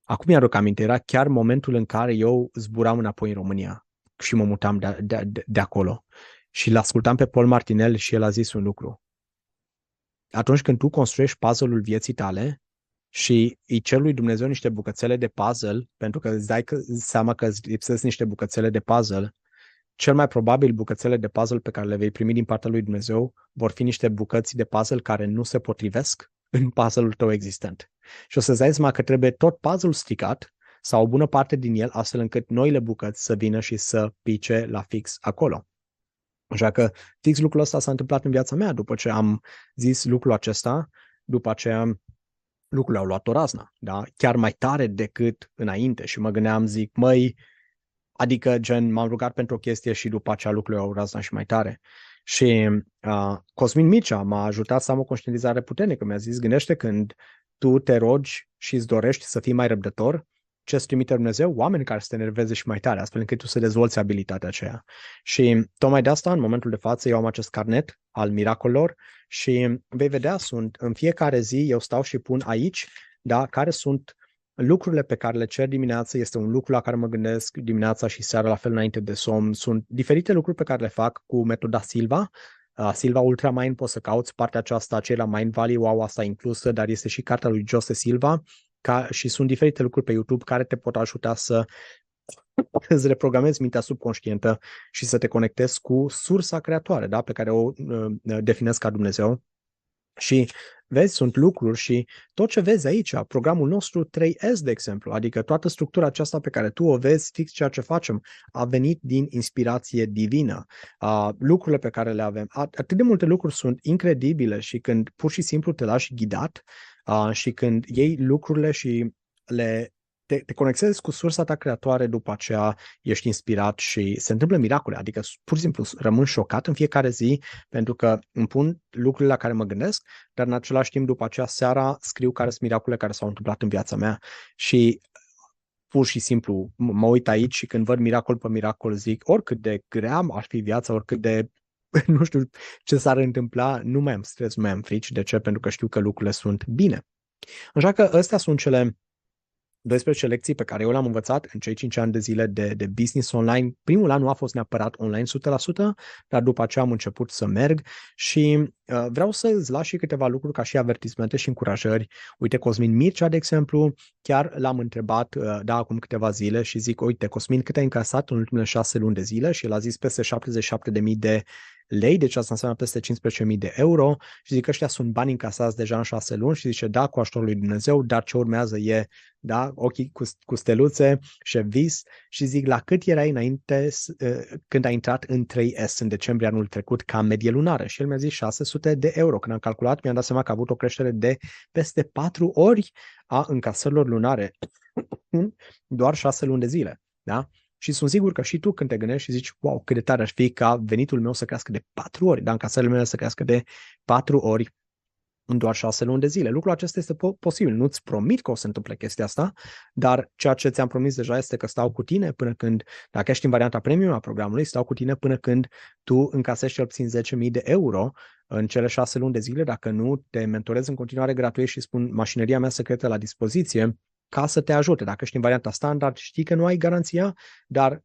Acum mi-aduc aminte, era chiar momentul în care eu zburam înapoi în România și mă mutam de, de, de acolo. Și l-ascultam pe Paul Martinel și el a zis un lucru. Atunci când tu construiești puzzle-ul vieții tale și îi cer lui Dumnezeu niște bucățele de puzzle, pentru că îți dai seama că îți lipsesc niște bucățele de puzzle, cel mai probabil bucățele de puzzle pe care le vei primi din partea lui Dumnezeu vor fi niște bucăți de puzzle care nu se potrivesc în puzzle-ul tău existent. Și o să-ți dai seama că trebuie tot puzzle stricat sau o bună parte din el, astfel încât noile bucăți să vină și să pice la fix acolo. Așa că fix lucrul ăsta s-a întâmplat în viața mea după ce am zis lucrul acesta, după aceea lucrurile au luat o razna, da? chiar mai tare decât înainte și mă gândeam, zic, măi, adică gen m-am rugat pentru o chestie și după aceea lucrurile au razna și mai tare. Și uh, Cosmin Micea m-a ajutat să am o conștientizare puternică, mi-a zis, gândește când tu te rogi și îți dorești să fii mai răbdător, ce îți trimite Dumnezeu? Oameni care să te enerveze și mai tare, astfel încât tu să dezvolți abilitatea aceea. Și tocmai de asta, în momentul de față, eu am acest carnet al miracolelor și vei vedea, sunt în fiecare zi, eu stau și pun aici, da, care sunt lucrurile pe care le cer dimineața, este un lucru la care mă gândesc dimineața și seara, la fel înainte de somn. Sunt diferite lucruri pe care le fac cu metoda Silva, Uh, Silva Ultramind, poți să cauți partea aceasta, cei la Mind Valley, wow, asta inclusă, dar este și cartea lui Jose Silva ca, și sunt diferite lucruri pe YouTube care te pot ajuta să (laughs) îți reprogramezi mintea subconștientă și să te conectezi cu sursa creatoare, da? pe care o uh, definesc ca Dumnezeu. Și vezi, sunt lucruri și tot ce vezi aici, programul nostru 3S, de exemplu, adică toată structura aceasta pe care tu o vezi, fix ceea ce facem, a venit din inspirație divină. Uh, lucrurile pe care le avem, atât de multe lucruri sunt incredibile și când pur și simplu te lași ghidat uh, și când iei lucrurile și le te, te conectezi cu sursa ta creatoare, după aceea ești inspirat și se întâmplă miracole, adică pur și simplu rămân șocat în fiecare zi pentru că îmi pun lucrurile la care mă gândesc, dar în același timp după aceea seara scriu care sunt miracolele care s-au întâmplat în viața mea. Și pur și simplu mă uit aici și când văd miracol pe miracol zic oricât de grea ar fi viața, oricât de (laughs) nu știu ce s-ar întâmpla, nu mai am stres, nu mai am frici. De ce? Pentru că știu că lucrurile sunt bine. Așa că astea sunt cele 12 lecții pe care eu le-am învățat în cei 5 ani de zile de, de business online. Primul an nu a fost neapărat online 100%, dar după aceea am început să merg și uh, vreau să îți las și câteva lucruri ca și avertismente și încurajări. Uite, Cosmin Mircea, de exemplu, chiar l-am întrebat, uh, da, acum câteva zile și zic, uite, Cosmin, cât ai încasat în ultimele 6 luni de zile? Și el a zis peste 77.000 de lei, deci asta înseamnă peste 15.000 de euro și zic că ăștia sunt bani încasați deja în șase luni și zice da, cu ajutorul lui Dumnezeu, dar ce urmează e, da, ochii cu, cu steluțe și vis și zic la cât erai înainte ă, când ai intrat în 3S în decembrie anul trecut ca medie lunară și el mi-a zis 600 de euro. Când am calculat, mi-am dat seama că a avut o creștere de peste 4 ori a încasărilor lunare în (clears throat) doar 6 luni de zile. Da? Și sunt sigur că și tu când te gândești și zici, wow, cât de tare ar fi ca venitul meu să crească de patru ori, dar încasările mele să crească de patru ori în doar șase luni de zile. Lucrul acesta este po- posibil. Nu-ți promit că o să întâmple chestia asta, dar ceea ce ți-am promis deja este că stau cu tine până când, dacă ești în varianta premium a programului, stau cu tine până când tu încasești cel puțin 10.000 de euro în cele șase luni de zile. Dacă nu, te mentorez în continuare gratuit și spun mașineria mea secretă la dispoziție ca să te ajute. Dacă ești în varianta standard, știi că nu ai garanția, dar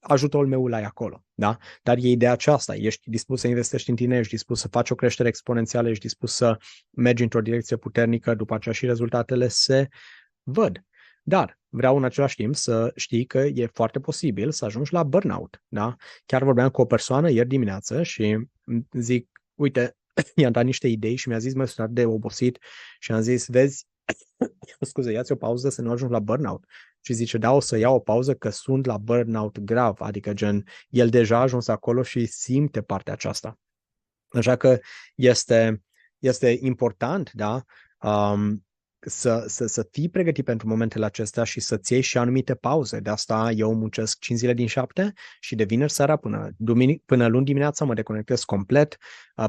ajutorul meu la acolo. Da? Dar e ideea aceasta, ești dispus să investești în tine, ești dispus să faci o creștere exponențială, ești dispus să mergi într-o direcție puternică, după aceea și rezultatele se văd. Dar vreau în același timp să știi că e foarte posibil să ajungi la burnout. Da? Chiar vorbeam cu o persoană ieri dimineață și zic, uite, (coughs) i-am dat niște idei și mi-a zis, mă, sunt de obosit și am zis, vezi, (coughs) scuze, ia-ți o pauză să nu ajungi la burnout. Și zice, da, o să iau o pauză că sunt la burnout grav, adică gen, el deja a ajuns acolo și simte partea aceasta. Așa că este, este important, da, um, să, să, să fii pregătit pentru momentele acestea și să-ți iei și anumite pauze. De asta eu muncesc 5 zile din 7 și de vineri seara până, duminic, până luni dimineața mă deconectez complet.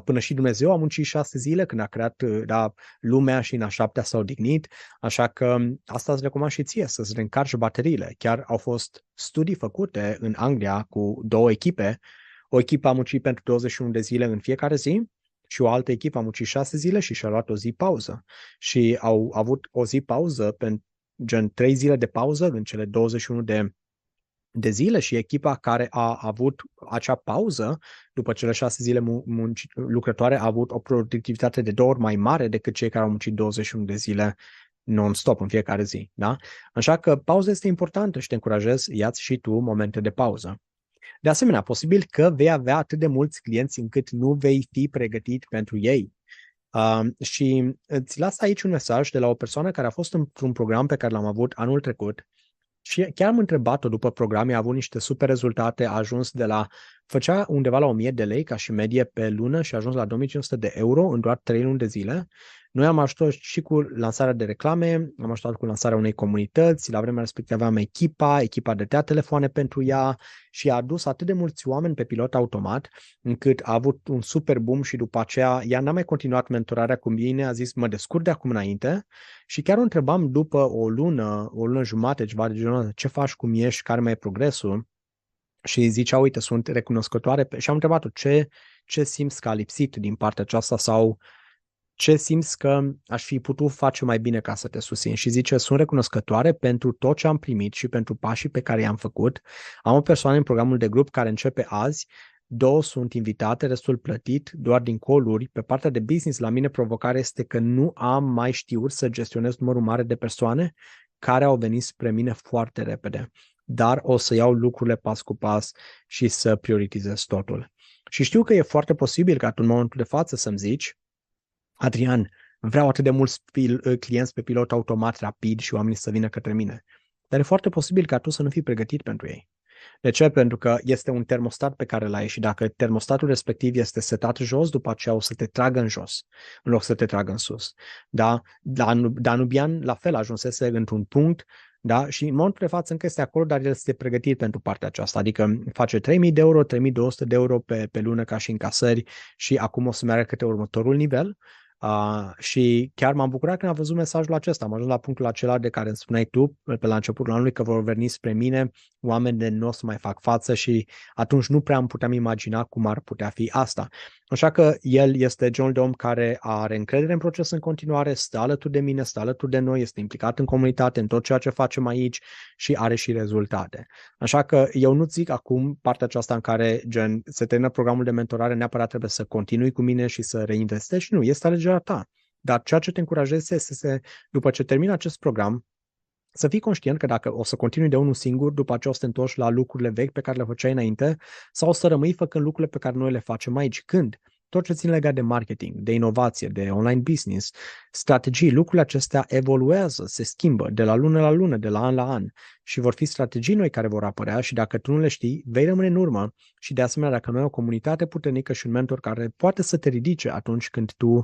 Până și Dumnezeu a muncit 6 zile când a creat da, lumea și în a șaptea s-a odihnit. Așa că asta îți recomand și ție, să-ți reîncarci bateriile. Chiar au fost studii făcute în Anglia cu două echipe. O echipă a muncit pentru 21 de zile în fiecare zi și o altă echipă a muncit șase zile și și-a luat o zi pauză. Și au avut o zi pauză, pentru gen trei zile de pauză în cele 21 de, de zile și echipa care a avut acea pauză după cele șase zile munci, lucrătoare a avut o productivitate de două ori mai mare decât cei care au muncit 21 de zile non-stop în fiecare zi. Da? Așa că pauza este importantă și te încurajez, ia-ți și tu momente de pauză. De asemenea, posibil că vei avea atât de mulți clienți încât nu vei fi pregătit pentru ei. Uh, și îți las aici un mesaj de la o persoană care a fost într-un program pe care l-am avut anul trecut și chiar am întrebat-o după program, a avut niște super rezultate, a ajuns de la, făcea undeva la 1000 de lei ca și medie pe lună și a ajuns la 2500 de euro în doar 3 luni de zile noi am ajutat și cu lansarea de reclame, am ajutat cu lansarea unei comunități, la vremea respectivă aveam echipa, echipa dădea telefoane pentru ea și a adus atât de mulți oameni pe pilot automat încât a avut un super boom și după aceea ea n-a mai continuat mentorarea cu mine, a zis mă descurc de acum înainte. Și chiar o întrebam după o lună, o lună jumate, ceva de genul ce faci, cum ești, care mai e progresul? Și zicea, uite, sunt recunoscătoare și am întrebat-o ce, ce simți că a lipsit din partea aceasta sau ce simți că aș fi putut face mai bine ca să te susțin și zice, sunt recunoscătoare pentru tot ce am primit și pentru pașii pe care i-am făcut. Am o persoană în programul de grup care începe azi, două sunt invitate, restul plătit, doar din coluri. Pe partea de business, la mine provocarea este că nu am mai știut să gestionez numărul mare de persoane care au venit spre mine foarte repede. Dar o să iau lucrurile pas cu pas și să prioritizez totul. Și știu că e foarte posibil ca tu în momentul de față să-mi zici, Adrian, vreau atât de mulți pil- uh, clienți pe pilot automat rapid și oamenii să vină către mine. Dar e foarte posibil ca tu să nu fii pregătit pentru ei. De ce? Pentru că este un termostat pe care l-ai și dacă termostatul respectiv este setat jos, după aceea o să te tragă în jos, în loc să te tragă în sus. Da? Danubian la fel ajunsese într-un punct da? Și în momentul de față încă este acolo, dar el este pregătit pentru partea aceasta, adică face 3000 de euro, 3200 de euro pe, pe lună ca și încasări și acum o să meargă către următorul nivel Uh, și chiar m-am bucurat când am văzut mesajul acesta. Am ajuns la punctul acela de care îmi spuneai tu pe la începutul anului că vor veni spre mine oameni de nu o să mai fac față și atunci nu prea am puteam imagina cum ar putea fi asta. Așa că el este genul de om care are încredere în proces în continuare, stă alături de mine, stă alături de noi, este implicat în comunitate, în tot ceea ce facem aici și are și rezultate. Așa că eu nu zic acum partea aceasta în care gen se termină programul de mentorare, neapărat trebuie să continui cu mine și să reinvestești. Nu, este alegerea ta. Dar ceea ce te încurajez este să, după ce termină acest program, să fii conștient că dacă o să continui de unul singur, după aceea o să te întorci la lucrurile vechi pe care le făceai înainte, sau o să rămâi făcând lucrurile pe care noi le facem aici. Când? Tot ce țin legat de marketing, de inovație, de online business, strategii, lucrurile acestea evoluează, se schimbă de la lună la lună, de la an la an și vor fi strategii noi care vor apărea și dacă tu nu le știi, vei rămâne în urmă și de asemenea dacă nu ai o comunitate puternică și un mentor care poate să te ridice atunci când tu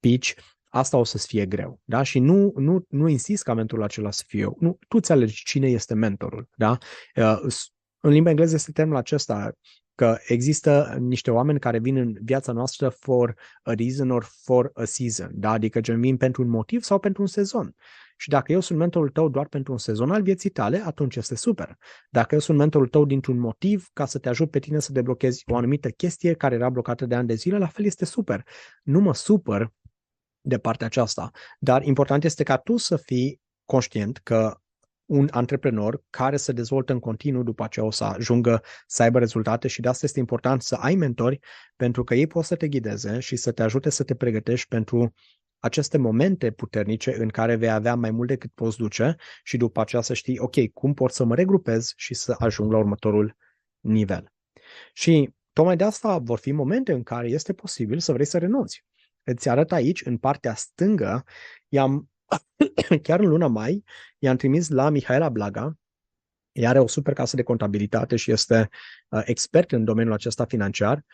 pici asta o să-ți fie greu. Da? Și nu, nu, nu insist ca mentorul acela să fie eu. Nu, tu ți alegi cine este mentorul. Da? Uh, în limba engleză este termenul acesta că există niște oameni care vin în viața noastră for a reason or for a season, da? adică gen vin pentru un motiv sau pentru un sezon. Și dacă eu sunt mentorul tău doar pentru un sezon al vieții tale, atunci este super. Dacă eu sunt mentorul tău dintr-un motiv ca să te ajut pe tine să deblochezi o anumită chestie care era blocată de ani de zile, la fel este super. Nu mă supăr de partea aceasta. Dar important este ca tu să fii conștient că un antreprenor care se dezvoltă în continuu după aceea o să ajungă să aibă rezultate și de asta este important să ai mentori pentru că ei pot să te ghideze și să te ajute să te pregătești pentru aceste momente puternice în care vei avea mai mult decât poți duce și după aceea să știi, ok, cum pot să mă regrupez și să ajung la următorul nivel. Și tocmai de asta vor fi momente în care este posibil să vrei să renunți. Îți arăt aici, în partea stângă, i-am, (coughs) chiar în luna mai, i-am trimis la Mihaela Blaga, ea are o super casă de contabilitate și este uh, expert în domeniul acesta financiar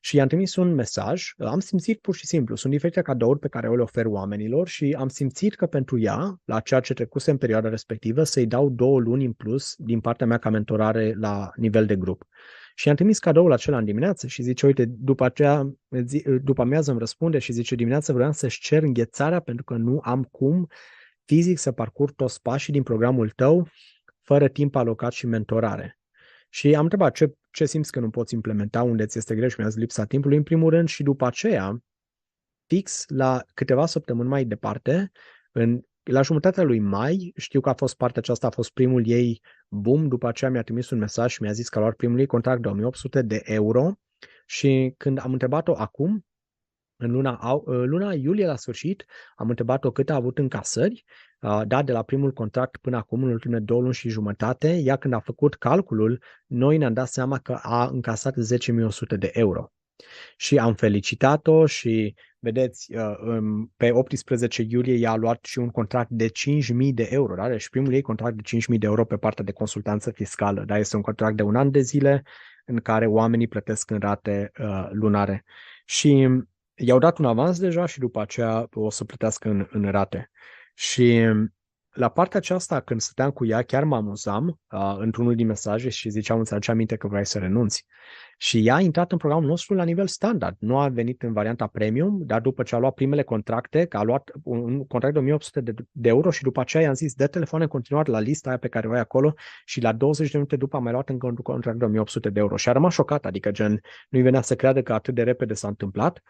și i-am trimis un mesaj. Am simțit pur și simplu, sunt diferite cadouri pe care o le ofer oamenilor și am simțit că pentru ea, la ceea ce trecuse în perioada respectivă, să-i dau două luni în plus din partea mea ca mentorare la nivel de grup. Și am trimis cadoul acela în dimineață și zice, uite, după aceea, după amiază îmi răspunde și zice, dimineața vreau să-și cer înghețarea pentru că nu am cum fizic să parcurg toți pașii din programul tău fără timp alocat și mentorare. Și am întrebat ce, ce simți că nu poți implementa, unde ți este greu și mi-a zis lipsa timpului, în primul rând, și după aceea, fix la câteva săptămâni mai departe, în, la jumătatea lui mai, știu că a fost partea aceasta, a fost primul ei boom, după aceea mi-a trimis un mesaj și mi-a zis că a luat primul ei contract de 1800 de euro și când am întrebat-o acum, în luna, luna iulie la sfârșit, am întrebat-o cât a avut încasări da, de la primul contract până acum, în ultimele două luni și jumătate, ea când a făcut calculul, noi ne-am dat seama că a încasat 10.100 de euro. Și am felicitat-o și, vedeți, pe 18 iulie ea a luat și un contract de 5.000 de euro, da? deci primul ei contract de 5.000 de euro pe partea de consultanță fiscală. Da? Este un contract de un an de zile în care oamenii plătesc în rate uh, lunare. Și i-au dat un avans deja și după aceea o să plătească în, în rate. Și la partea aceasta, când stăteam cu ea, chiar mă amuzam uh, într-unul din mesaje și ziceam, îți aduce aminte că vrei să renunți. Și ea a intrat în programul nostru la nivel standard. Nu a venit în varianta premium, dar după ce a luat primele contracte, că a luat un contract de 1800 de, de euro și după aceea i-am zis, dă telefon în continuare la lista aia pe care o ai acolo și la 20 de minute după a mai luat încă un contract de 1800 de euro. Și a rămas șocat, adică gen, nu-i venea să creadă că atât de repede s-a întâmplat.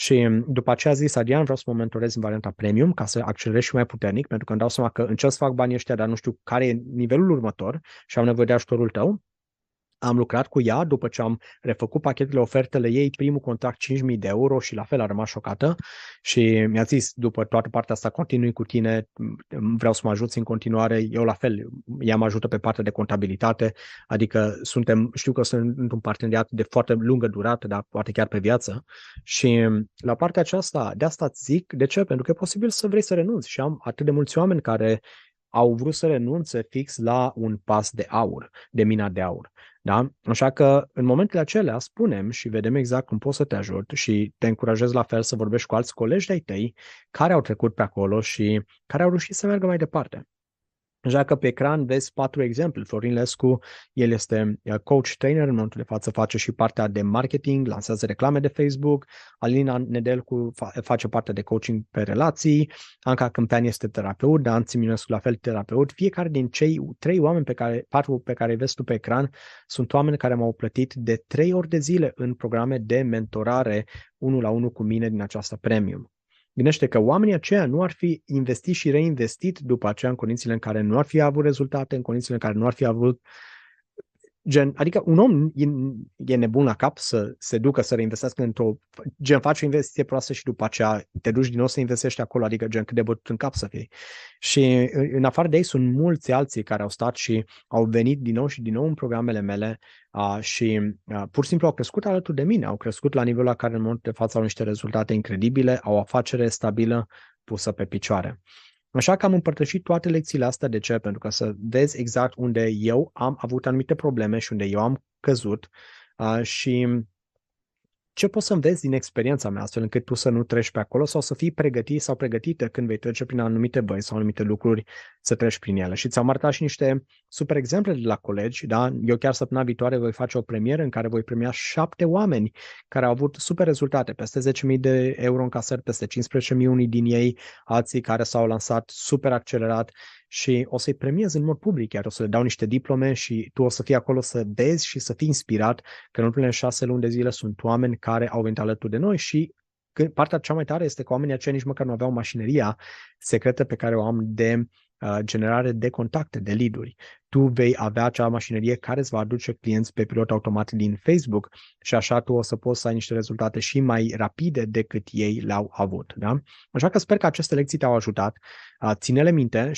Și după aceea a zis, Adrian, vreau să mă mentorez în varianta premium ca să accelerez și mai puternic, pentru că îmi dau seama că încerc să fac banii ăștia, dar nu știu care e nivelul următor și am nevoie de ajutorul tău am lucrat cu ea după ce am refăcut pachetele, ofertele ei, primul contract 5.000 de euro și la fel a rămas șocată și mi-a zis după toată partea asta continui cu tine, vreau să mă ajuți în continuare, eu la fel, ea mă ajută pe partea de contabilitate, adică suntem, știu că sunt într-un parteneriat de foarte lungă durată, dar poate chiar pe viață și la partea aceasta, de asta zic, de ce? Pentru că e posibil să vrei să renunți și am atât de mulți oameni care au vrut să renunțe fix la un pas de aur, de mina de aur. Da? Așa că în momentele acelea spunem și vedem exact cum pot să te ajut și te încurajez la fel să vorbești cu alți colegi de-ai tăi care au trecut pe acolo și care au reușit să meargă mai departe. Așa că pe ecran vezi patru exemple. Florin Lescu, el este uh, coach trainer, în momentul de față face și partea de marketing, lansează reclame de Facebook. Alina Nedelcu face partea de coaching pe relații. Anca Câmpean este terapeut, Dan Țiminescu la fel terapeut. Fiecare din cei trei oameni pe care, patru pe care vezi tu pe ecran sunt oameni care m-au plătit de trei ori de zile în programe de mentorare unul la unul cu mine din această premium. Gândește că oamenii aceia nu ar fi investit și reinvestit după aceea în condițiile în care nu ar fi avut rezultate, în condițiile în care nu ar fi avut Gen, adică un om e, e nebun la cap să se ducă să reinvestească într-o... Gen, faci o investiție proastă și după aceea te duci din nou să investești acolo, adică gen cât de bătut în cap să fii. Și în afară de ei sunt mulți alții care au stat și au venit din nou și din nou în programele mele uh, și uh, pur și simplu au crescut alături de mine, au crescut la nivelul la care în momentul de față au niște rezultate incredibile, au o afacere stabilă pusă pe picioare. Așa că am împărtășit toate lecțiile astea. De ce? Pentru că să vezi exact unde eu am avut anumite probleme și unde eu am căzut uh, și ce poți să înveți din experiența mea, astfel încât tu să nu treci pe acolo sau să fii pregătit sau pregătită când vei trece prin anumite băi sau anumite lucruri să treci prin ele. Și ți-am arătat și niște super exemple de la colegi, da? Eu chiar săptămâna viitoare voi face o premieră în care voi premia șapte oameni care au avut super rezultate, peste 10.000 de euro în casări, peste 15.000 unii din ei, alții care s-au lansat super accelerat și o să-i premiez în mod public, iar o să le dau niște diplome și tu o să fii acolo să vezi și să fii inspirat că în ultimele șase luni de zile sunt oameni care au venit alături de noi și partea cea mai tare este că oamenii aceia nici măcar nu aveau mașineria secretă pe care o am de uh, generare de contacte, de lead-uri. Tu vei avea acea mașinerie care îți va aduce clienți pe pilot automat din Facebook și așa tu o să poți să ai niște rezultate și mai rapide decât ei le-au avut. Da? Așa că sper că aceste lecții te-au ajutat. Uh, ține-le minte